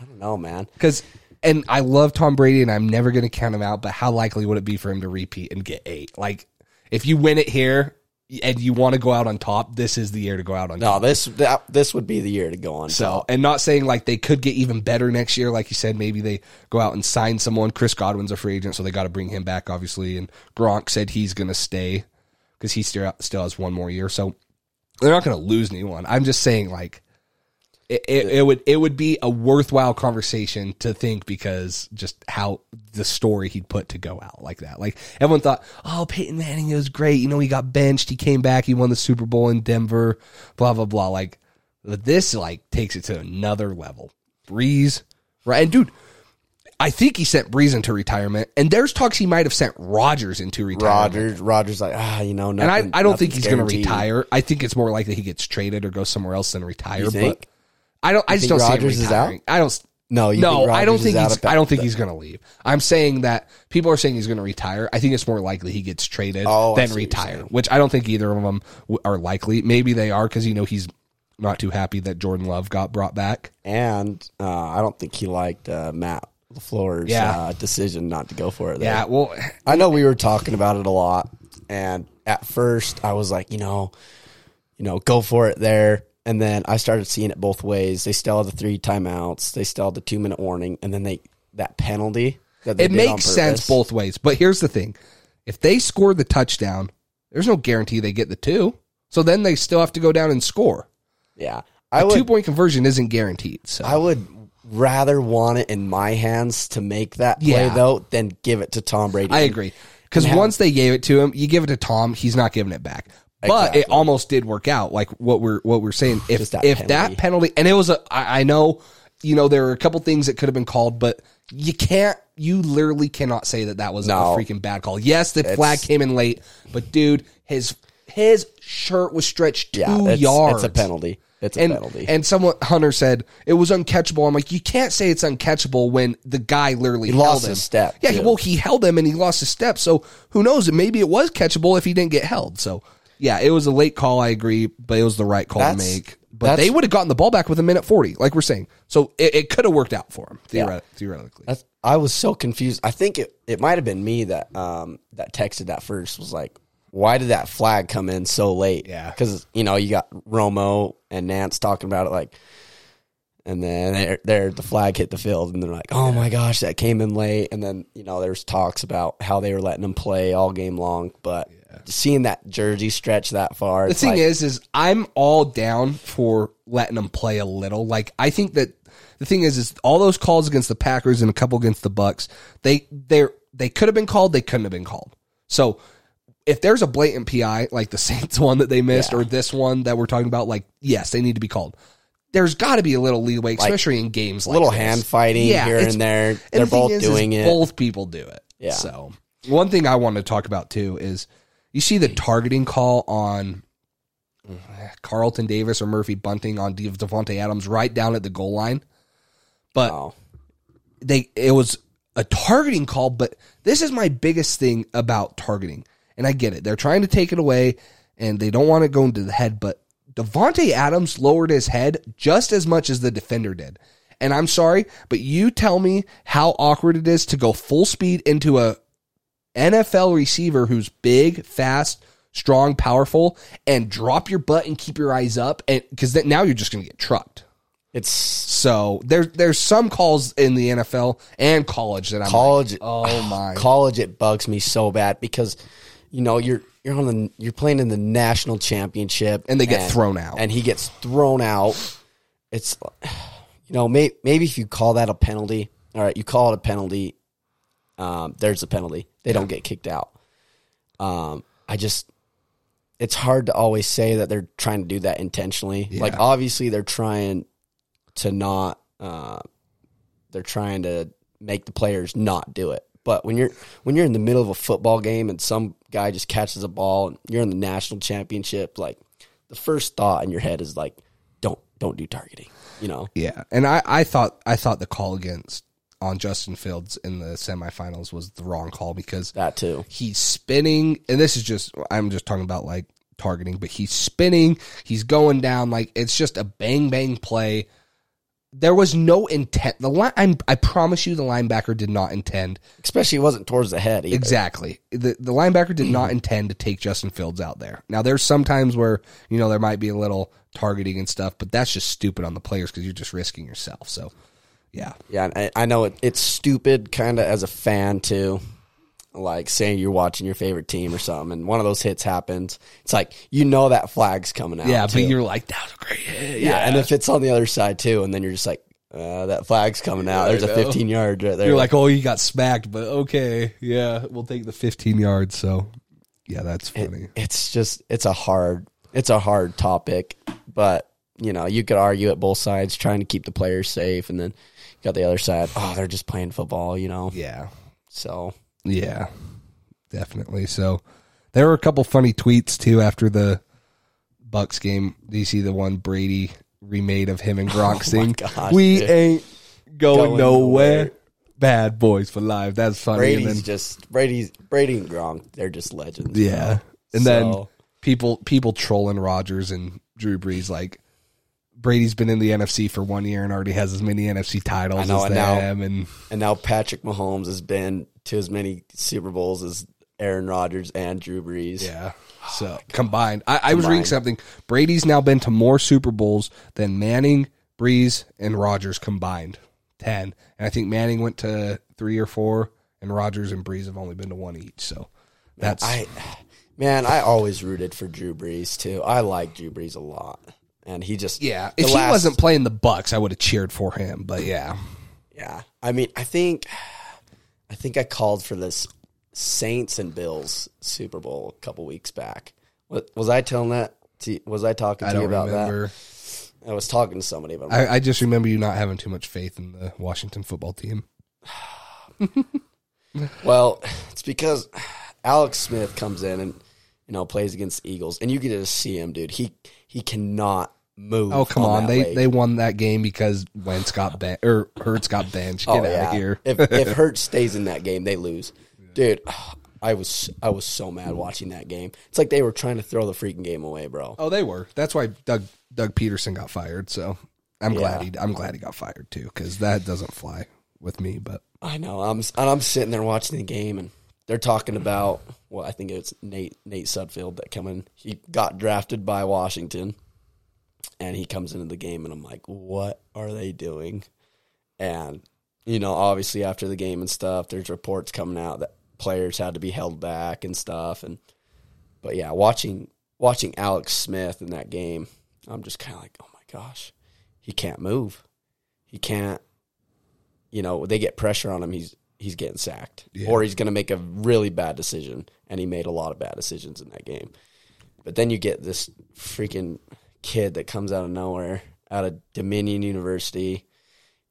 I don't know, man. Because, and I love Tom Brady, and I'm never going to count him out. But how likely would it be for him to repeat and get eight? Like, if you win it here and you want to go out on top, this is the year to go out on No, top. this that, this would be the year to go on. So, and not saying like they could get even better next year. Like you said, maybe they go out and sign someone. Chris Godwin's a free agent, so they got to bring him back, obviously. And Gronk said he's going to stay because he still still has one more year. So they're not going to lose anyone. I'm just saying, like, it, it, it would it would be a worthwhile conversation to think because just how the story he'd put to go out like that. Like everyone thought, oh, Peyton Manning it was great. You know, he got benched, he came back, he won the Super Bowl in Denver, blah blah blah. Like but this like takes it to another level. Brees, right? And dude, I think he sent Brees into retirement, and there's talks he might have sent Rodgers into retirement. Rodgers, Rodgers, like ah, you know, And I, I don't think he's going to retire. I think it's more likely he gets traded or goes somewhere else than retire. You think? But I don't. I just think don't Rodgers see is him retiring. I don't. No, you no, I don't think he's. I don't think he's going to leave. I'm saying that people are saying he's going to retire. I think it's more likely he gets traded Oh, than see what you're retire, which I don't think either of them are likely. Maybe they are because you know he's not too happy that Jordan Love got brought back. And uh, I don't think he liked uh, Matt LaFleur's Yeah. uh, decision not to go for it. there. Yeah, well, I know we were talking about it a lot, and at first I was like, you know, you know, go for it there. And then I started seeing it both ways. They still had the three timeouts. They still had the two minute warning, and then they that penalty. That it makes sense both ways. But here's the thing: if they score the touchdown, there's no guarantee they get the two. So then they still have to go down and score. Yeah, I A would. two point conversion isn't guaranteed. So I would rather want it in my hands to make that play Yeah. though than give it to Tom Brady. I agree. Because once they gave it to him, you give it to Tom, he's not giving it back. But it almost did work out, like what we're what we're saying. If that if penalty. that penalty, and it was a, I, I know, you know, there were a couple things that could have been called, but you can't, you literally cannot say that that was No. a freaking bad call. Yes, the flag came in late, but dude, his his shirt was stretched two Yeah, it's, yards. it's a penalty. It's a And, penalty. and someone Hunter said it was uncatchable. I'm like, you can't say it's uncatchable when the guy literally He lost him. his step, Yeah, too. well, he held him and he lost his step. So who knows? Maybe it was catchable if he didn't get held. So yeah, it was a late call. I agree, but it was the right call to make. But that's- they would have gotten the ball back with a minute forty, like we're saying. So it, it could have worked out for them theoret- theoretically. That's, I was so confused. I think it, it might have been me that um that texted that first was like, why did that flag come in so late? Yeah. because you know you got Romo and Nance talking about it like, and then there, there the flag hit the field and they're like, oh my gosh, that came in late. And then you know there's talks about how they were letting them play all game long, but seeing that jersey stretch that far, The thing like, is, is I'm all down for letting them play a little. Like I think that the thing is, is all those calls against the Packers and a couple against the Bucs, they they they could have been called, they couldn't have been called. So if there's a blatant PI like the Saints one that they missed, Yeah. or this one that we're talking about, like yes, they need to be called. There's got to be a little leeway, especially in games like little this. hand fighting yeah, here and there. and They're the both is, is doing it. Both people do it. Yeah. So one thing I want to talk about too is you see the targeting call on eh, Carlton Davis or Murphy Bunting on De- Davante Adams right down at the goal line. But Oh. they it was a targeting call, but this is my biggest thing about targeting. And I get it. They're trying to take it away and they don't want it going to the head, but Davante Adams lowered his head just as much as the defender did. And I'm sorry, but you tell me how awkward it is to go full speed into a NFL receiver who's big, fast, strong, powerful, and drop your butt and keep your eyes up, and because now you're just going to get trucked. It's So there's there's some calls in the NFL and college that I'm college. Like, oh my! college it bugs me so bad because you know you're you're on the you're playing in the national championship And they get thrown out. and he gets thrown out. It's you know may, maybe if you call that a penalty, all right, you call it a penalty. Um, there's a penalty. They don't get kicked out. Um, I just it's hard to always say that they're trying to do that intentionally. Like obviously they're trying to not uh, they're trying to make the players not do it. But when you're when you're in the middle of a football game and some guy just catches a ball and you're in the national championship, like the first thought in your head is like, don't don't do targeting. You know, Yeah, and I, I thought I thought the call against on Justin Fields in the semifinals was the wrong call because that too. he's spinning, and this is just I'm just talking about like targeting, but he's spinning, he's going down like it's just a bang bang play. There was no intent. The line, I'm, I promise you, the linebacker did not intend Especially it wasn't towards the head. Either. Exactly. The the linebacker did not intend to take Justin Fields out there. Now there's sometimes where, you know, there might be a little targeting and stuff, but that's just stupid on the players because you're just risking yourself. So, yeah. Yeah, I, I know it, it's stupid kind of as a fan too. Like saying you're watching your favorite team or something, and one of those hits happens. It's like you know that flag's coming out. Yeah, too. but you're like, that was a great hit. yeah, and if it's on the other side too, and then you're just like, uh, that flag's coming out. There's a 15 yard right there. You're like, oh, you got smacked, but okay. Yeah, we'll take the 15 yards. So, yeah, that's funny. it's just it's a hard it's a hard topic, but you know you could argue at both sides trying to keep the players safe, and then got the other side. Oh, they're just playing football, you know. yeah. So Yeah, definitely. So there were a couple funny tweets too after the Bucs game. Do you see the one Brady remade of him and Gronk oh gosh, we dude. ain't going, Going nowhere. nowhere. Bad boys for life. That's funny. Brady's then, just Brady's Brady and Gronk. They're just legends. yeah, and then people people trolling Rodgers and Drew Brees like. Brady's been in the NFC for one year and already has as many NFC titles I know, as and now- and And now Patrick Mahomes has been to as many Super Bowls as Aaron Rodgers and Drew Brees. Yeah. So combined, I, I was reading something. Brady's now been to more Super Bowls than Manning, Brees, and Rodgers combined. Ten, and I think Manning went to three or four, and Rodgers and Brees have only been to one each. So that's I man, I always rooted for Drew Brees too. I like Drew Brees a lot, and he just yeah. If he wasn't playing the Bucs, I would have cheered for him. But yeah, yeah. I mean, I think I think I called for this Saints and Bills Super Bowl a couple weeks back. What was I telling that? To, was I talking I to you don't about remember. that? I was talking to somebody about. I, I just remember you not having too much faith in the Washington football team. Well, it's because Alex Smith comes in and you know plays against the Eagles, and you get to see him, dude. He he cannot move. Oh come on, that they leg. they won that game because Wentz got ben- or Hurts got benched. Get oh out yeah. of here. if if Hurts stays in that game, they lose, dude. I was I was so mad watching that game. It's like they were trying to throw the freaking game away, bro. Oh, they were. That's why Doug Doug Pederson got fired. So I'm glad he I'm glad he got fired too because that doesn't fly with me. But I know. I'm and I'm sitting there watching the game, and they're talking about well, I think it's Nate Nate Sudfeld that coming. He got drafted by Washington, and he comes into the game, and I'm like, what are they doing? And you know, obviously after the game and stuff, there's reports coming out that players had to be held back and stuff, and but yeah, watching watching Alex Smith in that game, I'm just kind of like, oh my gosh, he can't move, he can't you know, they get pressure on him, he's he's getting sacked, Yeah. or he's going to make a really bad decision, and he made a lot of bad decisions in that game. But then you get this freaking kid that comes out of nowhere, out of Dominion University,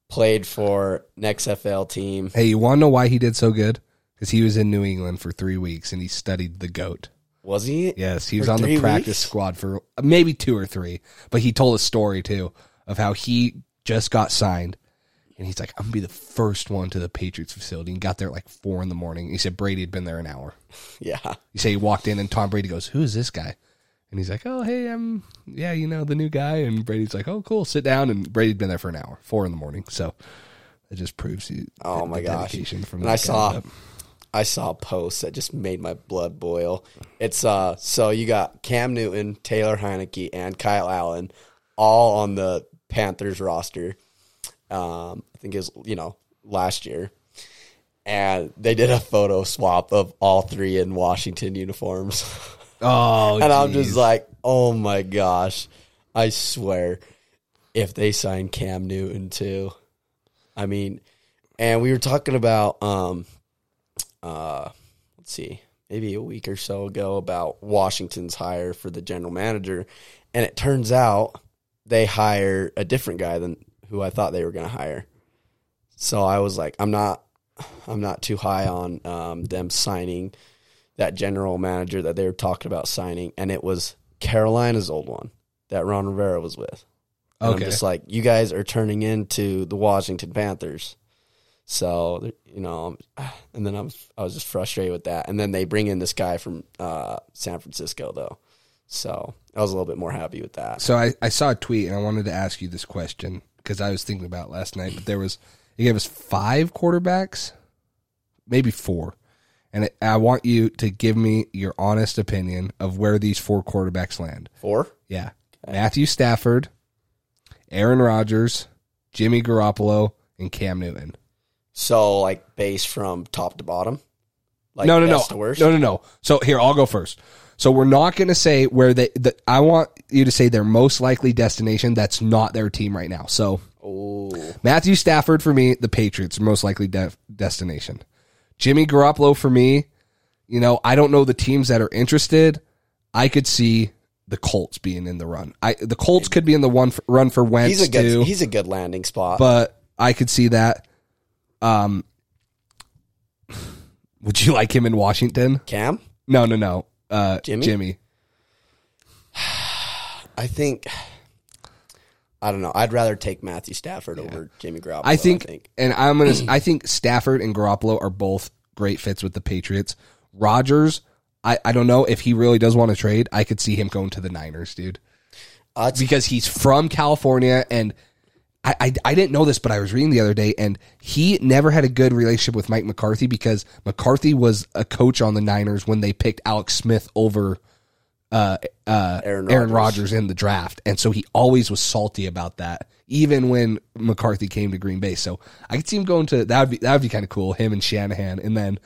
played for an XFL team. hey, you want to know why he did so good? Because he was in New England for three weeks and he studied the goat. Was he? Yes, he was on the practice weeks? squad for uh, maybe two or three. But he told a story too of how he just got signed. And he's like, I'm gonna be the first one to the Patriots facility. And got there at like four in the morning. He said Brady had been there an hour. Yeah. You say he walked in and Tom Brady goes, "Who is this guy?" And he's like, "Oh, hey, I'm yeah, you know, the new guy." And Brady's like, "Oh, cool, sit down." And Brady'd been there for an hour, four in the morning. So it just proves you. Oh my gosh. From And I saw But- I saw a post that just made my blood boil. It's uh so you got Cam Newton, Taylor Heinicke, and Kyle Allen all on the Panthers roster. Um I think is you know, last year. And they did a photo swap of all three in Washington uniforms. Oh, and I'm just like, oh my gosh. I swear, if they sign Cam Newton too, I mean, and we were talking about, um, uh, let's see, maybe a week or so ago about Washington's hire for the general manager, and it turns out they hire a different guy than who I thought they were going to hire. So I was like, I'm not, I'm not too high on um, them signing that general manager that they were talking about signing, and it was Carolina's old one that Ron Rivera was with. And Okay. I'm just like, you guys are turning into the Washington Panthers. So you know, and then I'm I was just frustrated with that. And then they bring in this guy from uh, San Francisco though, so I was a little bit more happy with that. So I, I saw a tweet and I wanted to ask you this question because I was thinking about it last night. But there was he gave us five quarterbacks, maybe four, and it, I want you to give me your honest opinion of where these four quarterbacks land. Four? Yeah, Matthew Stafford, Aaron Rodgers, Jimmy Garoppolo, and Cam Newton. So like base from top to bottom. Like no, no, no, to worst? no, no, no. So here, I'll go first. So we're not going to say where they. The, I want you to say their most likely destination. That's not their team right now. So Oh, Matthew Stafford for me, the Patriots are most likely de- destination. Jimmy Garoppolo for me, you know, I don't know the teams that are interested. I could see the Colts being in the run. I the Colts could be in the one for, run for Wentz he's a good too, he's a good landing spot. but I could see that. Um, would you like him in Washington? Cam, No, no, no. Uh, Jimmy? Jimmy. I think. I don't know. I'd rather take Matthew Stafford over Jimmy Garoppolo. I think, and I'm gonna. I think Stafford and Garoppolo are both great fits with the Patriots. Rodgers, I, I don't know if he really does want to trade. I could see him going to the Niners, dude, Uh, because he's from California, and I, I I didn't know this, but I was reading the other day, and he never had a good relationship with Mike McCarthy because McCarthy was a coach on the Niners when they picked Alex Smith over uh, uh, Aaron Aaron, Rodgers. Rodgers in the draft, and so he always was salty about that, even when McCarthy came to Green Bay. So I could see him going to that would be that would be kind of cool, him and Shanahan, and then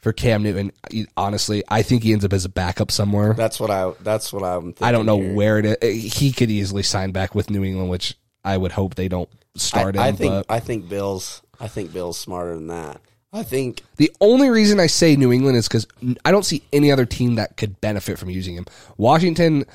for Cam Newton, honestly, I think he ends up as a backup somewhere. That's what I. That's what I'm. Thinking I don't know here. where it is. He could easily sign back with New England, which I would hope they don't start I, I think. but I think Bill's. I think Bill's smarter than that. I think the only reason I say New England is because I don't see any other team that could benefit from using him. Washington,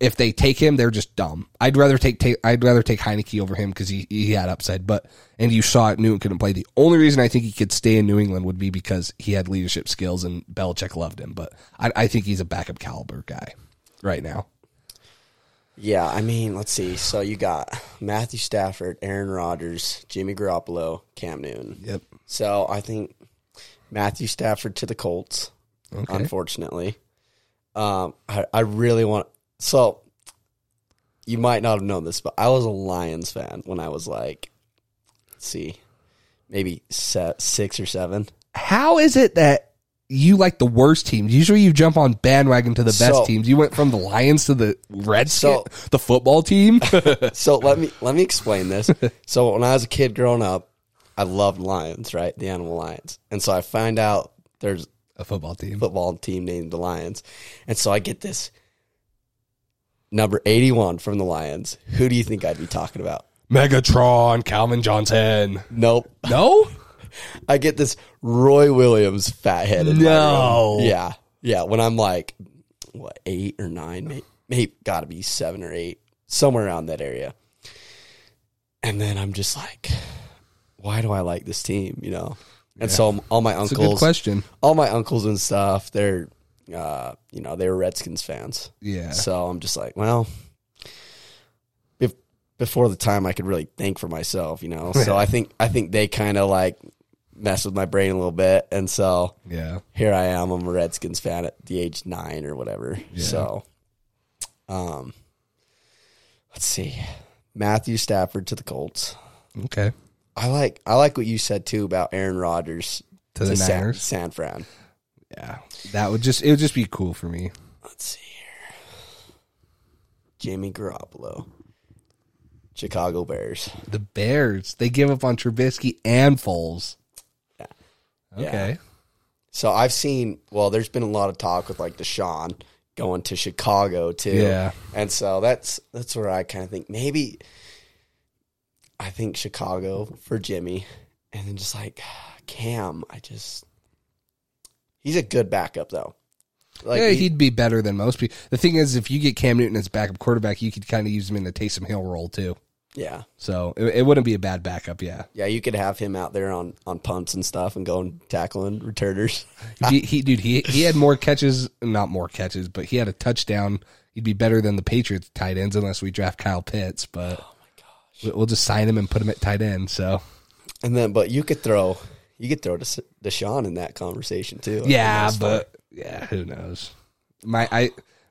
if they take him, they're just dumb. I'd rather take, take I'd rather take Heinicke over him because he, he had upside. But and you saw it, Newton couldn't play. The only reason I think he could stay in New England would be because he had leadership skills and Belichick loved him. But I, I think he's a backup caliber guy right now. Yeah, I mean, let's see. So you got Matthew Stafford, Aaron Rodgers, Jimmy Garoppolo, Cam Newton. Yep. So I think Matthew Stafford to the Colts. Okay. Unfortunately, um, I, I really want. So you might not have known this, but I was a Lions fan when I was like, let's see, maybe six or seven. How is it that you like the worst teams? Usually you jump on bandwagon to the best So- teams. You went from the Lions to the Redskins, So- the football team. so let me let me explain this. So when I was a kid growing up, I loved lions, right? The animal lions. And so I find out there's a football team. football team named the Lions. And so I get this number 81 from the Lions. Who do you think I'd be talking about? Megatron, Calvin Johnson. Nope. No? I get this Roy Williams fathead. in No. Yeah. Yeah. When I'm like, what, eight or nine, maybe, maybe got to be seven or eight, somewhere around that area. And then I'm just like, why do I like this team? You know? And so all my It's a good uncles, question. all my uncles and stuff, they're, uh, you know, they were Redskins fans. Yeah. So I'm just like, well, if, before the time I could really think for myself, you know. So I think I think they kind of like messed with my brain a little bit, and so Yeah. here I am. I'm a Redskins fan at the age nine or whatever. So, um, let's see, Matthew Stafford to the Colts. Okay. I like I like what you said too about Aaron Rodgers To the San, Niners. San Fran. Yeah. That would just it would just be cool for me. Let's see here. Jimmy Garoppolo, Chicago Bears. The Bears, they give up on Trubisky and Foles. Yeah. Okay. So I've seen. Well, there's been a lot of talk with like Deshaun going to Chicago too. Yeah. and so that's that's where I kind of think maybe. I think Chicago for Jimmy, and then just like Cam, I just he's a good backup though. Like yeah, he- he'd be better than most people. The thing is, if you get Cam Newton as backup quarterback, you could kind of use him in the Taysom Hill role too. Yeah, So it, it wouldn't be a bad backup. Yeah, yeah, you could have him out there on on punts and stuff and going tackling returners. he, he dude, he he had more catches, not more catches, but he had a touchdown. He'd be better than the Patriots tight ends unless we draft Kyle Pitts. But Oh my gosh! we- we'll just sign him and put him at tight end. So And then, but you could throw you could throw Des- Deshaun in that conversation too. yeah, fun. but yeah, who knows? My I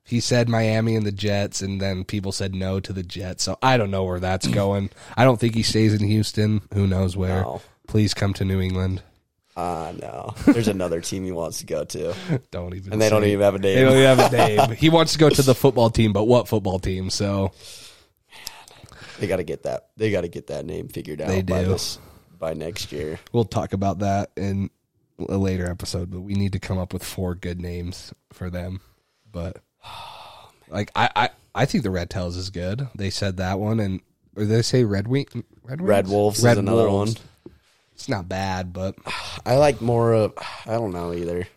he said Miami and the Jets, and then people said no to the Jets. So I don't know where that's going. I don't think he stays in Houston. Who knows where? No. Please come to New England. Uh, no. There's another team he wants to go to. Don't even. And they don't even have a name. They don't even have a name. he wants to go to the football team, but what football team? So They got to get that. They got to get that name figured out They by do. this by next year. we'll talk about that in a later episode. But we need to come up with four good names for them. But like I, I, I think the Red Tails is good. They said that one, and or did they say Red Wing? Red, Red Wolves Red is another Wolves. one. It's not bad, but I like more of. I don't know either.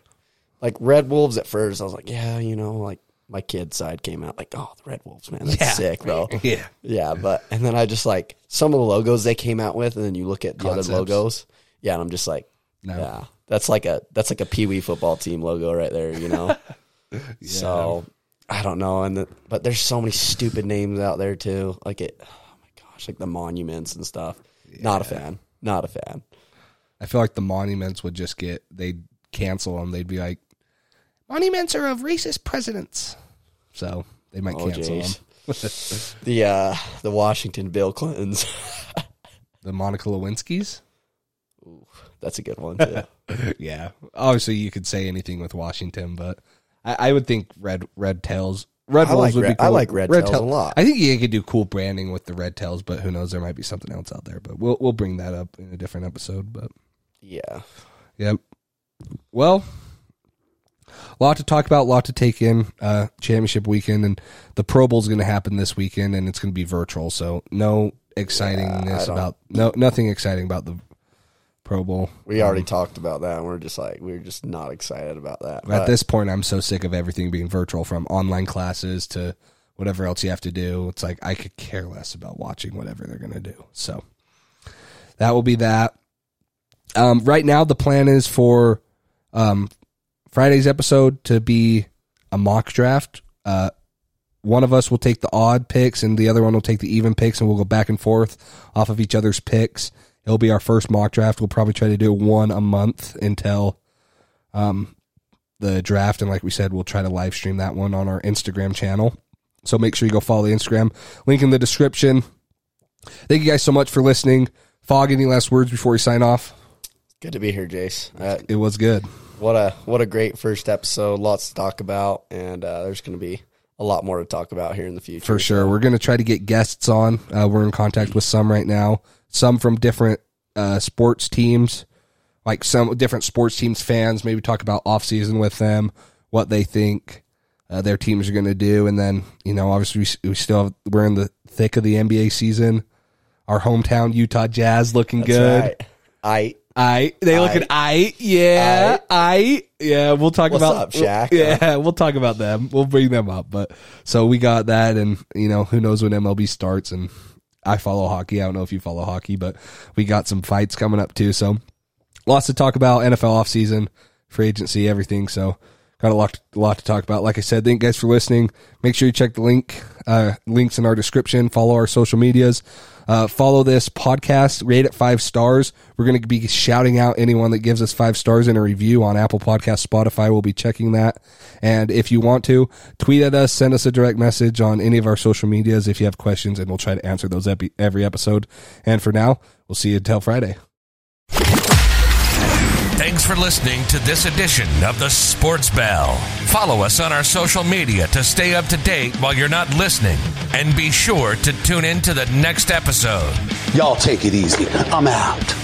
Like Red Wolves at first, I was like, yeah, you know, like my kid's side came out like, oh, the Red Wolves, man, that's Yeah. sick, bro. yeah, Yeah, but and then I just like some of the logos they came out with, and then you look at the Concepts. other logos. Yeah, and I'm just like, No. yeah, that's like a that's like a Pee Wee football team logo right there, you know. So I don't know, and the, but there's so many stupid names out there too. Like it, oh my gosh, like the monuments and stuff. Not a fan. Not a fan. I feel like the monuments would just get they'd cancel them. They'd be like, monuments are of racist presidents, so they might Oh cancel jeez. them. the uh the Washington Bill Clintons. The Monica Lewinsky's. That's a good one too. yeah, obviously you could say anything with Washington, but I, I would think red red tails. Red I Bulls like would be cool. I like red tails a lot. I think you could do cool branding with the red tails, but who knows? There might be something else out there. But we'll we'll bring that up in a different episode. But yeah. Yep. Well, a lot to talk about, a lot to take in. Uh, championship weekend and the Pro Bowl is going to happen this weekend, and it's going to be virtual. So no excitingness Yeah, about no nothing exciting about the Pro Bowl. We already talked about that. and We're just like we're just not excited about that. At But this point, I'm so sick of everything being virtual, from online classes to whatever else you have to do. It's like I could care less about watching whatever they're going to do. So that will be that. Um, right now, the plan is for um, Friday's episode to be a mock draft. Uh, one of us will take the odd picks, and the other one will take the even picks, and we'll go back and forth off of each other's picks. It'll be our first mock draft. We'll probably try to do one a month until um, the draft. And like we said, we'll try to live stream that one on our Instagram channel. So make sure you go follow the Instagram link in the description. Thank you guys so much for listening. Fog, any last words before we sign off? good to be here, Jace. Uh, It was good. what a what a great first episode. Lots to talk about, and uh, there's going to be a lot more to talk about here in the future. For sure. We're going to try to get guests on. Uh, we're in contact with some right now, some from different uh, sports teams, like some different sports teams fans, maybe talk about off season with them, what they think uh, their teams are going to do. And then, you know, obviously we, we still have, we're in the thick of the NBA season. Our hometown Utah Jazz looking That's good. right. I I they look at I yeah I yeah we'll talk What's about up, Shaq? yeah we'll talk about them. We'll bring them up but so we got that and you know who knows when MLB starts and I follow hockey. I don't know if you follow hockey but we got some fights coming up too so lots to talk about NFL offseason free agency everything so got a lot a lot to talk about. Like I said thank you guys for listening. Make sure you check the link uh, links in our description. Follow our social medias uh, follow this podcast, rate it five stars. We're going to be shouting out anyone that gives us five stars in a review on Apple Podcast, Spotify. We'll be checking that. And if you want to, tweet at us, send us a direct message on any of our social medias if you have questions, and we'll try to answer those every episode. And for now, we'll see you until Friday. Thanks for listening to this edition of the Sports Bell. Follow us on our social media to stay up to date while you're not listening. And be sure to tune in to the next episode. Y'all take it easy. I'm out.